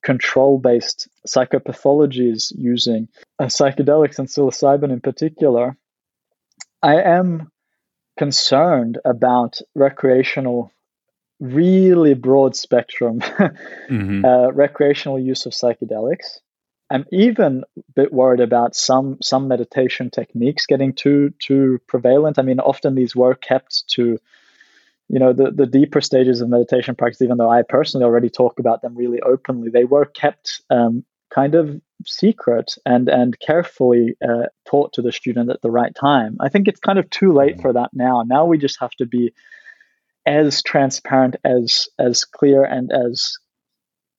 control based psychopathologies using uh, psychedelics and psilocybin in particular. I am concerned about recreational really broad spectrum mm-hmm. uh, recreational use of psychedelics. I'm even a bit worried about some some meditation techniques getting too too prevalent. I mean, often these were kept to, you know, the, the deeper stages of meditation practice. Even though I personally already talk about them really openly, they were kept um, kind of secret and and carefully uh, taught to the student at the right time. I think it's kind of too late mm-hmm. for that now. Now we just have to be as transparent as as clear and as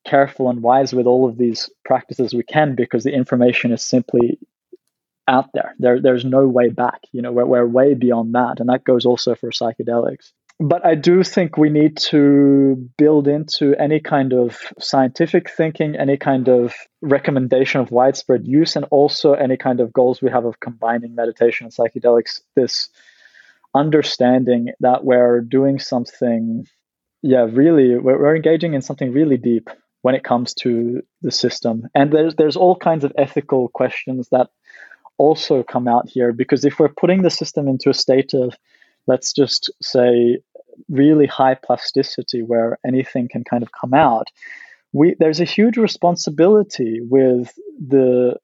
careful and wise with all of these practices we can because the information is simply out there. There there's no way back. You know, we're, we're way beyond that. And that goes also for psychedelics. But I do think we need to build into any kind of scientific thinking, any kind of recommendation of widespread use, and also any kind of goals we have of combining meditation and psychedelics, this understanding that we're doing something, yeah, really, we're, we're engaging in something really deep when it comes to the system. And there's there's all kinds of ethical questions that also come out here because if we're putting the system into a state of, let's just say, really high plasticity where anything can kind of come out, we there's a huge responsibility with the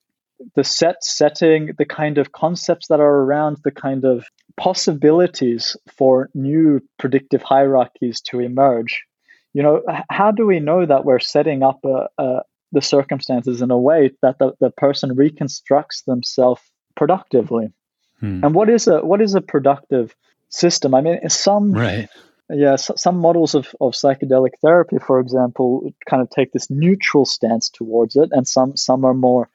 the set setting, the kind of concepts that are around, the kind of possibilities for new predictive hierarchies to emerge. You know, how do we know that we're setting up a, a, the circumstances in a way that the, the person reconstructs themselves productively. Hmm. And what is a what is a productive system? I mean, some right. Yeah, so, some models of, of psychedelic therapy, for example, kind of take this neutral stance towards it, and some some are more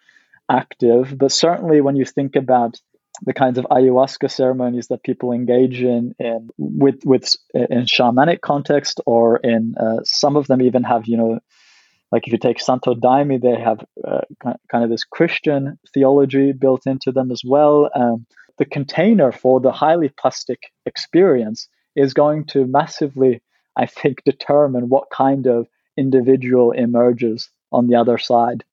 active. But certainly, when you think about the kinds of ayahuasca ceremonies that people engage in, in with with in shamanic context, or in uh, some of them even have you know, like if you take Santo Daime, they have uh, kind of this Christian theology built into them as well. Um, the container for the highly plastic experience is going to massively, I think, determine what kind of individual emerges on the other side.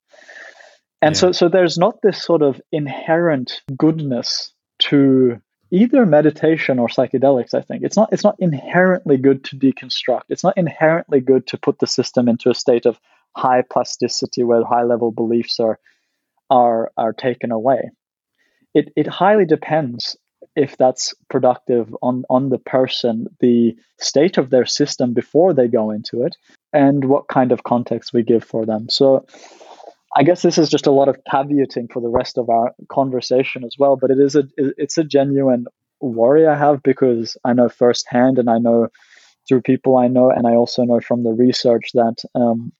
And yeah. so, so there's not this sort of inherent goodness to either meditation or psychedelics. I think it's not it's not inherently good to deconstruct. It's not inherently good to put the system into a state of high plasticity where high level beliefs are are are taken away. It it highly depends if that's productive on on the person, the state of their system before they go into it, and what kind of context we give for them. So. I guess this is just a lot of caveating for the rest of our conversation as well, but it is a it's a genuine worry I have because I know firsthand, and I know through people I know, and I also know from the research that um,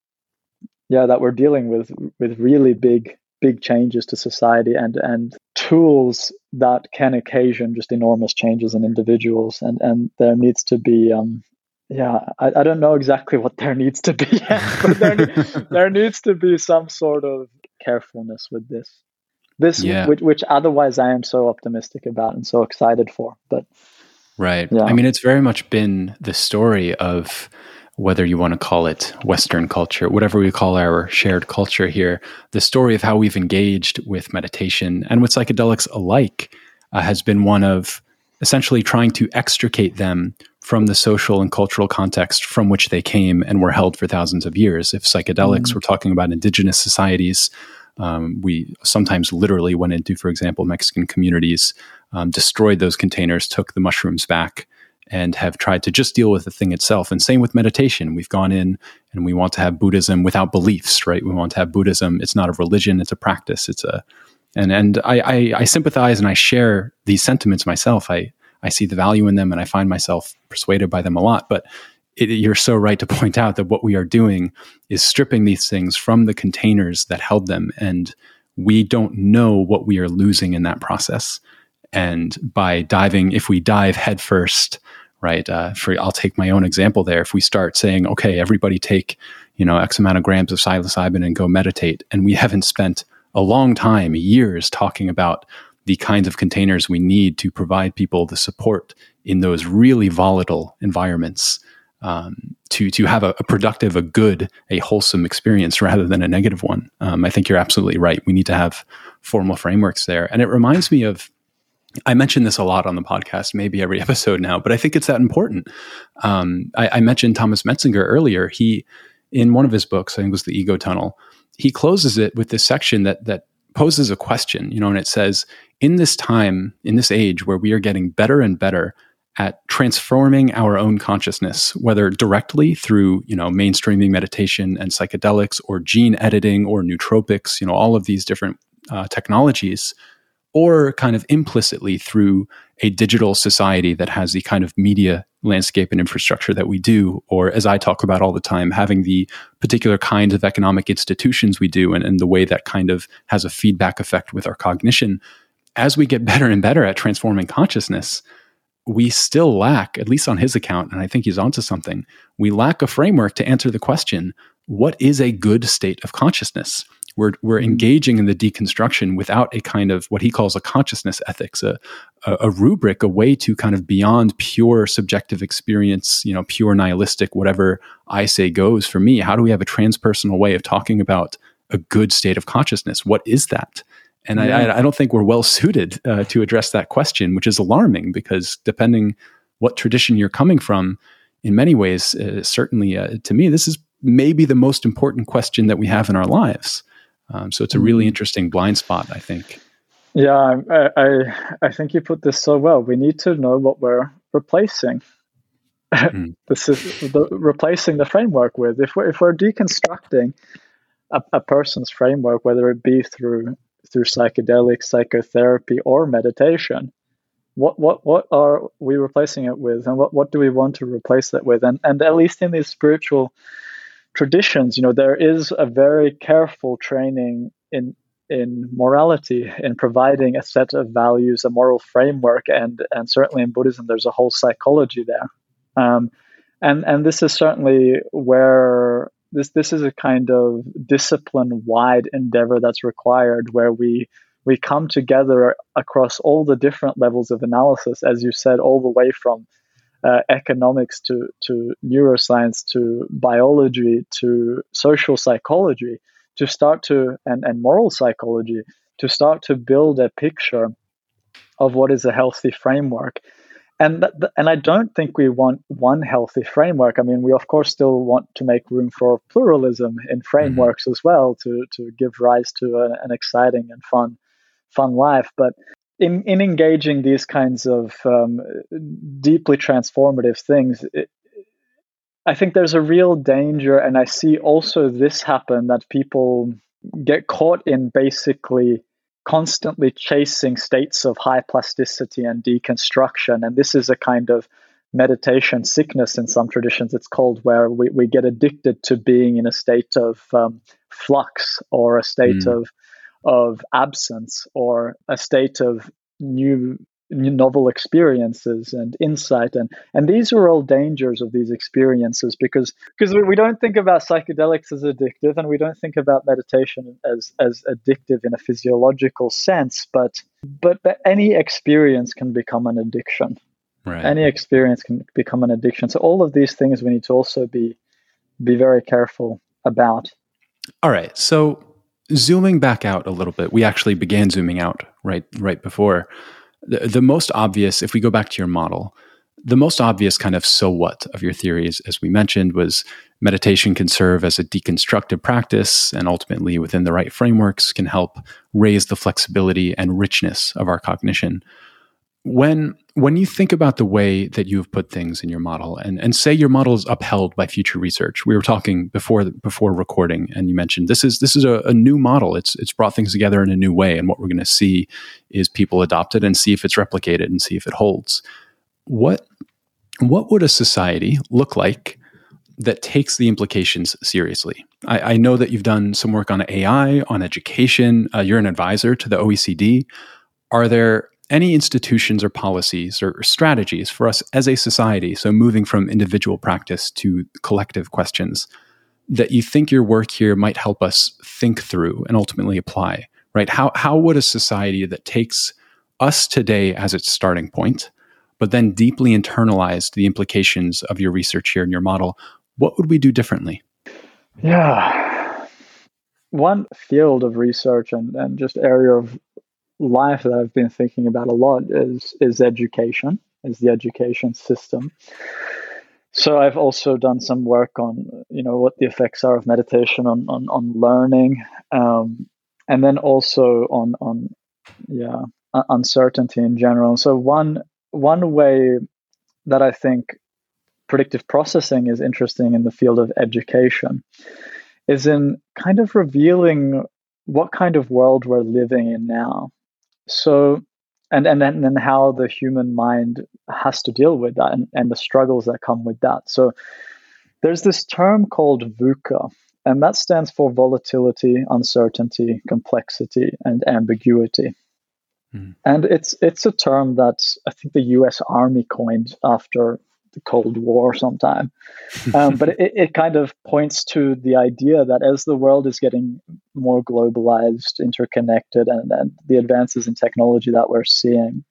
yeah, that we're dealing with with really big big changes to society and and tools that can occasion just enormous changes in individuals and and there needs to be um yeah i, I don't know exactly what there needs to be but there, there needs to be some sort of carefulness with this this yeah. which, which otherwise i am so optimistic about and so excited for but right yeah. i mean it's very much been the story of whether you want to call it Western culture, whatever we call our shared culture here, the story of how we've engaged with meditation and with psychedelics alike uh, has been one of essentially trying to extricate them from the social and cultural context from which they came and were held for thousands of years. If psychedelics, mm. we're talking about indigenous societies. Um, we sometimes literally went into, for example, Mexican communities, um, destroyed those containers, took the mushrooms back, and have tried to just deal with the thing itself. And same with meditation. We've gone in and we want to have Buddhism without beliefs, right? We want to have Buddhism. It's not a religion, it's a practice. It's a and and I, I, I sympathize and I share these sentiments myself. I I see the value in them and I find myself persuaded by them a lot. But it, you're so right to point out that what we are doing is stripping these things from the containers that held them, and we don't know what we are losing in that process. And by diving, if we dive headfirst right? Uh, for I'll take my own example there. If we start saying, okay, everybody take you know X amount of grams of psilocybin and go meditate, and we haven't spent a long time, years, talking about the kinds of containers we need to provide people the support in those really volatile environments um, to to have a, a, productive, a good, a wholesome experience rather than a negative one. Um, I think you're absolutely right. We need to have formal frameworks there, and it reminds me of I mention this a lot on the podcast, maybe every episode now, but I think it's that important. Um, I, I, mentioned Thomas Metzinger earlier. He, in one of his books, I think it was The Ego Tunnel, he closes it with this section that that poses a question, you know, and it says, in this time, in this age where we are getting better and better at transforming our own consciousness, whether directly through, you know, mainstreaming meditation and psychedelics or gene editing or nootropics, you know, all of these different uh, technologies or kind of implicitly through a digital society that has the kind of media landscape and infrastructure that we do, or as I talk about all the time, having the particular kinds of economic institutions we do, and, and the way that kind of has a feedback effect with our cognition. As we get better and better at transforming consciousness, we still lack, at least on his account, and I think he's onto something, we lack a framework to answer the question what is a good state of consciousness? We're, we're mm-hmm. engaging in the deconstruction without a kind of what he calls a consciousness ethics, a, a, a rubric, a way to kind of beyond pure subjective experience, you know, pure nihilistic, whatever I say goes for me. How do we have a transpersonal way of talking about a good state of consciousness? What is that? And yeah. I, I, don't think we're well suited uh, to address that question, which is alarming because depending what tradition you're coming from, in many ways, uh, certainly uh, to me, this is maybe the most important question that we have in our lives. Um, so it's a really mm-hmm. interesting blind spot, I think. Yeah, I, I, I think you put this so well. We need to know what we're replacing. Mm. this is the, replacing the framework with. If we're if we're deconstructing a, a person's framework, whether it be through through psychedelics, psychotherapy, or meditation, what what what are we replacing it with, and what what do we want to replace it with? And and at least in these spiritual traditions, you know, there is a very careful training in in morality, in providing a set of values, a moral framework, and and certainly in Buddhism, there's a whole psychology there. Um, and and this is certainly where this this is a kind of discipline wide endeavor that's required where we we come together across all the different levels of analysis as you said all the way from uh, economics to to neuroscience to biology to social psychology to start to and, and moral psychology to start to build a picture of what is a healthy framework and th- and I don't think we want one healthy framework. I mean, we of course still want to make room for pluralism in frameworks mm-hmm. as well to to give rise to a, an exciting and fun fun life. But in in engaging these kinds of um, deeply transformative things. It, I think there's a real danger, and I see also this happen that people get caught in basically constantly chasing states of high plasticity and deconstruction. And this is a kind of meditation sickness in some traditions, it's called, where we, we get addicted to being in a state of um, flux or a state mm. of of absence or a state of new novel experiences and insight and and these are all dangers of these experiences because because we don't think about psychedelics as addictive and we don't think about meditation as as addictive in a physiological sense but but, but any experience can become an addiction. Right. any experience can become an addiction. So all of these things we need to also be be very careful about. All right. So zooming back out a little bit we actually began zooming out right right before the, most obvious, if we go back to your model, the most obvious kind of so what of your theories, as we mentioned, was meditation can serve as a deconstructive practice and ultimately, within the right frameworks, can help raise the flexibility and richness of our cognition. When when you think about the way that you have put things in your model, and, and say your model is upheld by future research, we were talking before before recording, and you mentioned this is this is a, a new model. It's it's brought things together in a new way, and what we're going to see is people adopt it and see if it's replicated and see if it holds. What what would a society look like that takes the implications seriously? I, I know that you've done some work on AI, on education. Uh, you're an advisor to the OECD. Are there any institutions or policies or, strategies for us as a society, so moving from individual practice to collective questions, that you think your work here might help us think through and ultimately apply, right? How, how would a society that takes us today as its starting point, but then deeply internalized the implications of your research here and your model, what would we do differently? Yeah. One field of research and, and just area of life that I've been thinking about a lot is is education, is the education system. So I've also done some work on you know what the effects are of meditation on on, on learning, um, and then also on on yeah uncertainty in general. So one one way that I think predictive processing is interesting in the field of education is in kind of revealing what kind of world we're living in now so and and then and how the human mind has to deal with that and, and the struggles that come with that so there's this term called VUCA, and that stands for volatility, uncertainty, complexity, and ambiguity. Mm. And it's it's a term that I think the U.S. Army coined after the Cold War sometime. Um, but it, it kind of points to the idea that as the world is getting more globalized, interconnected, and, and the advances in technology that we're seeing,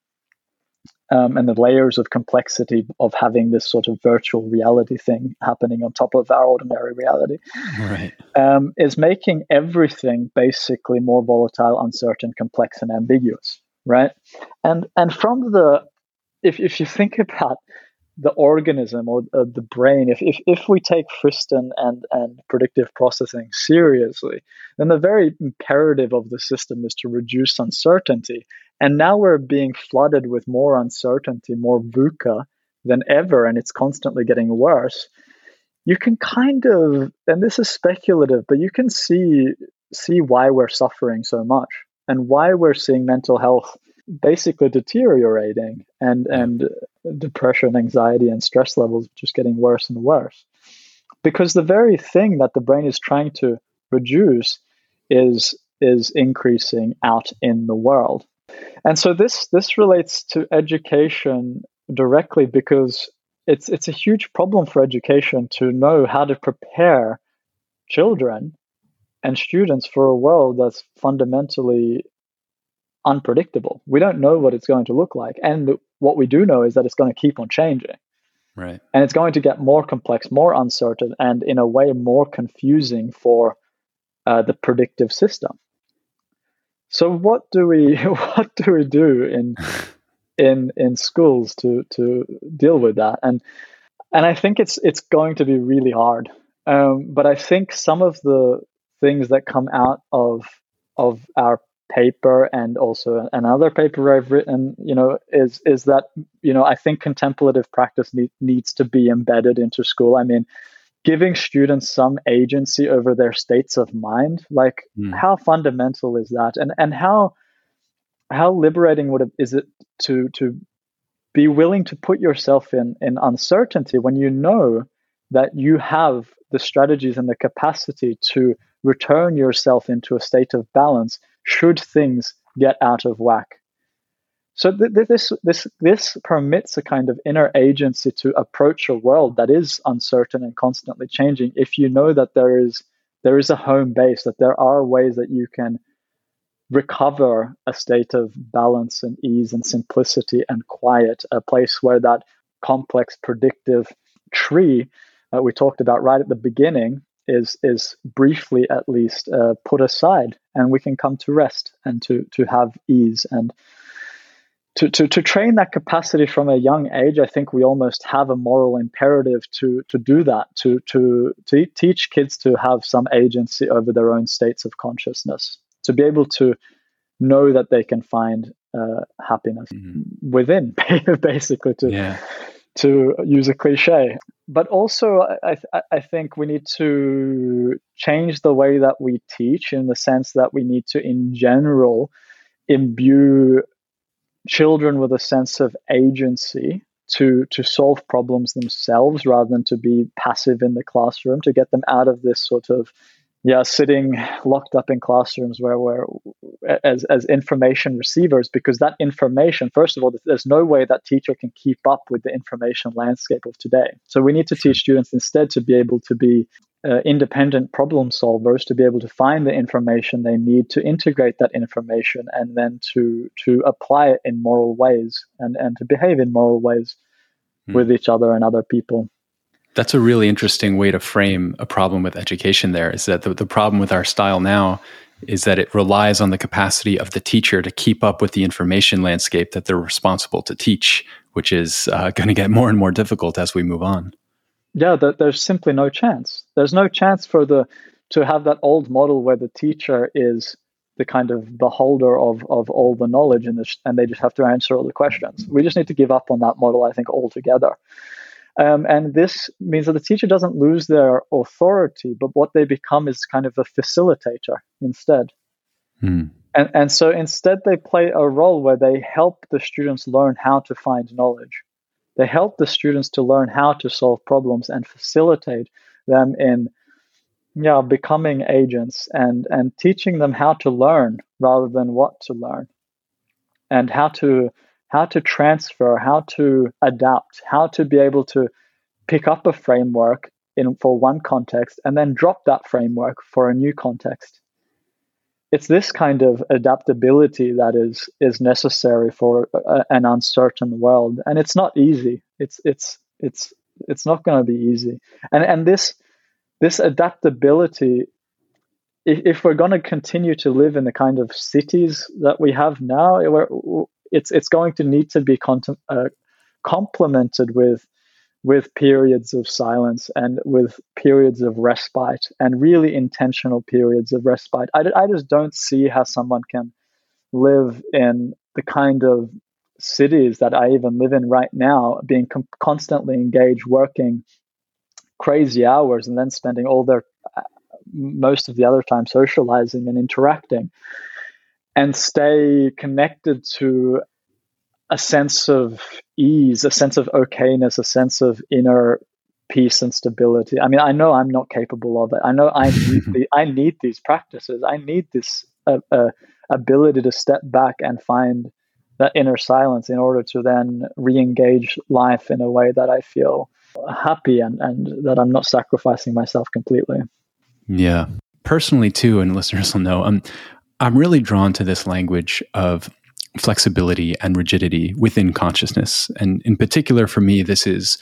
um, and the layers of complexity of having this sort of virtual reality thing happening on top of our ordinary reality right. um, is making everything basically more volatile, uncertain, complex, and ambiguous. Right, and and from the if if you think about the organism or uh, the brain, if, if, if we take Friston and, and predictive processing seriously, then the very imperative of the system is to reduce uncertainty. And now we're being flooded with more uncertainty, more VUCA than ever, and it's constantly getting worse. You can kind of, and this is speculative, but you can see see why we're suffering so much. and why we're seeing mental health basically deteriorating and and depression anxiety and stress levels just getting worse and worse. Because the very thing that the brain is trying to reduce is is increasing out in the world. And so this this relates to education directly because it's it's a huge problem for education to know how to prepare children and students for a world that's fundamentally unpredictable. We don't know what it's going to look like. And what we do know is that it's going to keep on changing. Right. And it's going to get more complex, more uncertain, and in a way more confusing for uh, the predictive system. So what do we what do we do in in in schools to to deal with that? And and I think it's it's going to be really hard. Um, but I think some of the things that come out of of our paper and also another paper I've written, you know, is is that you know I think contemplative practice need, needs to be embedded into school. I mean, giving students some agency over their states of mind, like mm. how fundamental is that, and and how how liberating would it is it to to be willing to put yourself in in uncertainty when you know that you have the strategies and the capacity to return yourself into a state of balance should things get out of whack. So th- this this this permits a kind of inner agency to approach a world that is uncertain and constantly changing. If you know that there is there is a home base, that there are ways that you can recover a state of balance and ease and simplicity and quiet, a place where that complex predictive tree uh, we talked about right at the beginning is is briefly at least uh, put aside and we can come to rest and to to have ease and to, to, to train that capacity from a young age, I think we almost have a moral imperative to to do that, to to to teach kids to have some agency over their own states of consciousness, to be able to know that they can find uh, happiness mm-hmm. within, basically, to yeah to use a cliche. But also, I, I think we need to change the way that we teach in the sense that we need to, in general, imbue children with a sense of agency to to solve problems themselves rather than to be passive in the classroom to get them out of this sort of yeah, sitting locked up in classrooms where we're as as information receivers because that information, first of all, there's no way that teacher can keep up with the information landscape of today. So we need to teach students instead to be able to be uh, independent problem solvers, to be able to find the information they need to integrate that information and then to to apply it in moral ways and and to behave in moral ways mm. with each other and other people. That's a really interesting way to frame a problem with education there is that the, the problem with our style now is that it relies on the capacity of the teacher to keep up with the information landscape that they're responsible to teach, which is uh, going to get more and more difficult as we move on. Yeah, there's simply no chance. There's no chance for the to have that old model where the teacher is the kind of beholder of of all the knowledge and, the, and they just have to answer all the questions. We just need to give up on that model, I think, altogether. Um, and this means that the teacher doesn't lose their authority, but what they become is kind of a facilitator instead. Hmm. And, and so instead, they play a role where they help the students learn how to find knowledge. They help the students to learn how to solve problems and facilitate them in yeah, becoming agents and, and teaching them how to learn rather than what to learn and how to how to transfer, how to adapt, how to be able to pick up a framework in for one context and then drop that framework for a new context. It's this kind of adaptability that is is necessary for a, an uncertain world, and it's not easy. It's it's it's it's not going to be easy, and and this this adaptability if, we're going to continue to live in the kind of cities that we have now, it's it's going to need to be contem- uh, complemented with with periods of silence and with periods of respite and really intentional periods of respite. I, I just don't see how someone can live in the kind of cities that I even live in right now, being com- constantly engaged, working crazy hours, and then spending all their uh, most of the other time socializing and interacting and stay connected to a sense of ease, a sense of okayness, a sense of inner peace and stability. I mean, I know I'm not capable of it. I know I need the, I need these practices. I need this uh, uh, ability to step back and find that inner silence in order to then re-engage life in a way that I feel happy and, and that I'm not sacrificing myself completely. Yeah. Personally too, and listeners will know, I'm I'm really drawn to this language of flexibility and rigidity within consciousness. And in particular for me, this is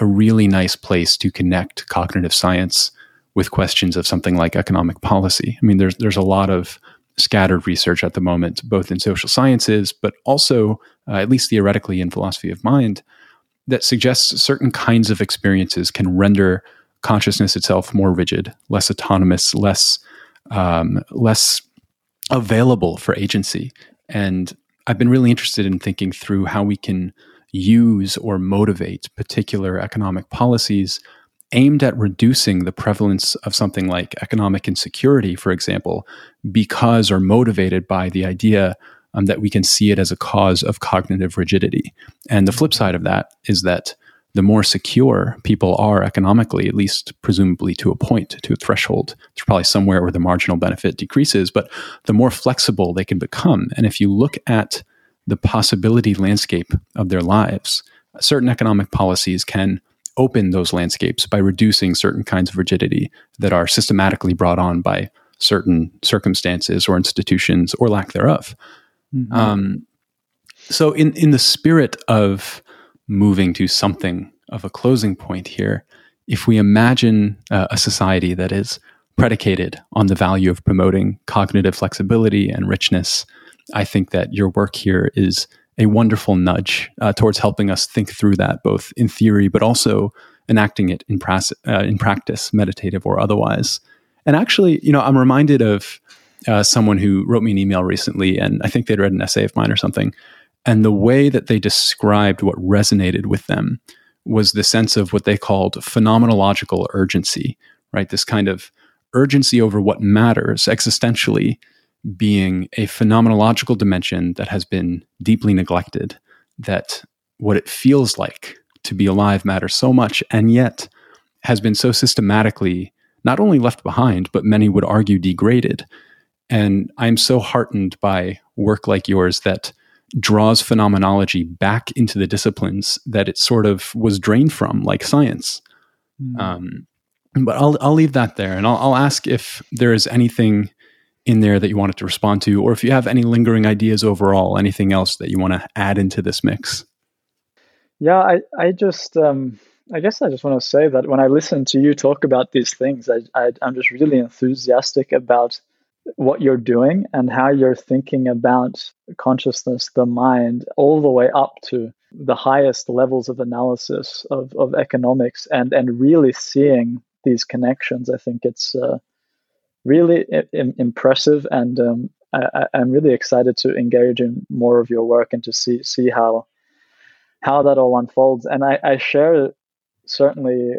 a really nice place to connect cognitive science with questions of something like economic policy. I mean, there's there's a lot of scattered research at the moment, both in social sciences, but also, uh, at least theoretically, in philosophy of mind, that suggests certain kinds of experiences can render consciousness itself more rigid, less autonomous, less um, less available for agency. And I've been really interested in thinking through how we can use or motivate particular economic policies aimed at reducing the prevalence of something like economic insecurity, for example, because or motivated by the idea um, that we can see it as a cause of cognitive rigidity. And the flip side of that is that the more secure people are economically, at least presumably to a point, to a threshold, there's probably somewhere where the marginal benefit decreases, but the more flexible they can become. And if you look at the possibility landscape of their lives, certain economic policies can open those landscapes by reducing certain kinds of rigidity that are systematically brought on by certain circumstances or institutions or lack thereof. Mm-hmm. Um, so, in in the spirit of moving to something of a closing point here, if we imagine uh, a society that is predicated on the value of promoting cognitive flexibility and richness, I think that your work here is a wonderful nudge uh, towards helping us think through that, both in theory but also enacting it in, uh, in practice, meditative or otherwise. And actually, you know, I'm reminded of uh, someone who wrote me an email recently, and I think they'd read an essay of mine or something. And the way that they described what resonated with them was the sense of what they called phenomenological urgency, right? This kind of urgency over what matters existentially being a phenomenological dimension that has been deeply neglected, that what it feels like to be alive matters so much, and yet has been so systematically not only left behind, but many would argue degraded. And I'm so heartened by work like yours that draws phenomenology back into the disciplines that it sort of was drained from, like science. Mm. Um, but I'll I'll leave that there, and I'll, I'll ask if there is anything in there that you wanted to respond to, or if you have any lingering ideas overall, anything else that you want to add into this mix. Yeah, I, I just, um, I guess I just want to say that when I listen to you talk about these things, I, I, I'm just really enthusiastic about what you're doing and how you're thinking about consciousness, the mind, all the way up to the highest levels of analysis of, of economics and, and really seeing these connections. I think it's, uh, really I- impressive, and um, I, am really excited to engage in more of your work and to see see how how that all unfolds. And I, I share certainly,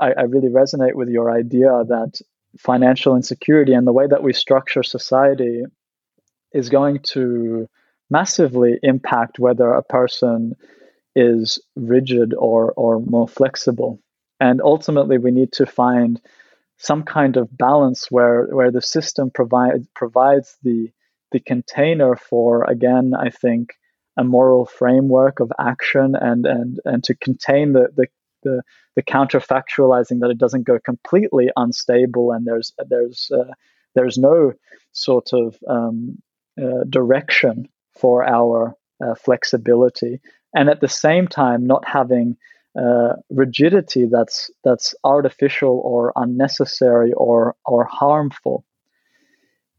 I, I really resonate with your idea that financial insecurity and the way that we structure society is going to massively impact whether a person is rigid or or more flexible. And ultimately, we need to find some kind of balance where where the system provides provides the the container for again I think a moral framework of action and and and to contain the the the, the counterfactualizing that it doesn't go completely unstable and there's there's uh, there's no sort of um, uh, direction for our uh, flexibility. And at the same time not having uh, rigidity that's that's artificial or unnecessary or or harmful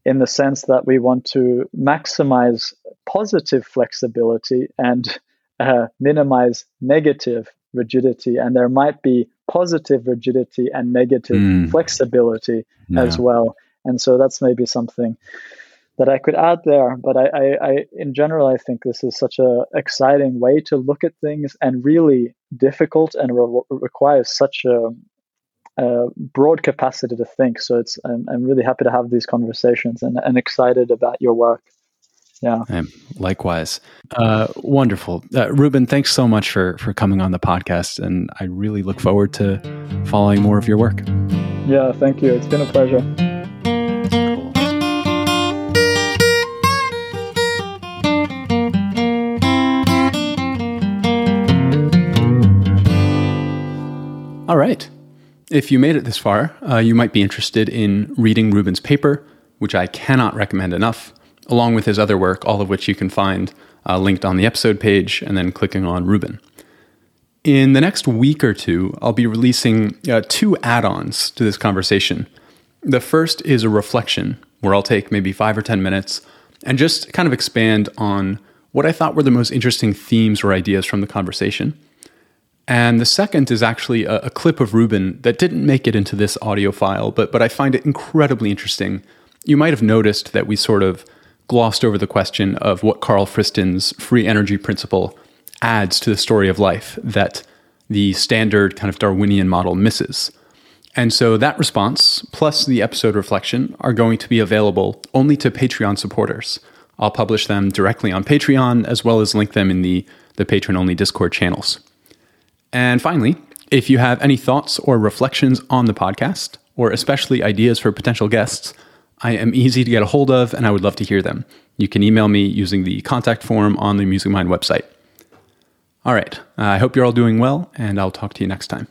in the sense that we want to maximize positive flexibility and uh, minimize negative rigidity and there might be positive rigidity and negative mm. flexibility yeah. as well and so that's maybe something that I could add there. But I, I, I, in general, I think this is such a exciting way to look at things and really difficult and re- requires such a, a, broad capacity to think. So it's I'm, I'm really happy to have these conversations and, and excited about your work. Yeah. likewise. Uh, wonderful. Uh, Ruben, thanks so much for, for coming on the podcast. And I really look forward to following more of your work. Yeah, thank you. It's been a pleasure. Cool. All right. If you made it this far, uh, you might be interested in reading Ruben's paper, which I cannot recommend enough, along with his other work, all of which you can find uh, linked on the episode page and then clicking on Ruben. In the next week or two, I'll be releasing uh, two add ons to this conversation. The first is a reflection, where I'll take maybe five or 10 minutes and just kind of expand on what I thought were the most interesting themes or ideas from the conversation. And the second is actually a, a, clip of Ruben that didn't make it into this audio file, but, but I find it incredibly interesting. You might have noticed that we sort of glossed over the question of what Carl Friston's free energy principle adds to the story of life that the standard kind of Darwinian model misses. And so that response, plus the episode reflection, are going to be available only to Patreon supporters. I'll publish them directly on Patreon as well as link them in the, the patron only Discord channels. And finally, if you have any thoughts or reflections on the podcast, or especially ideas for potential guests, I am easy to get a hold of and I would love to hear them. You can email me using the contact form on the Musing Mind website. All right, I hope you're all doing well, and I'll talk to you next time.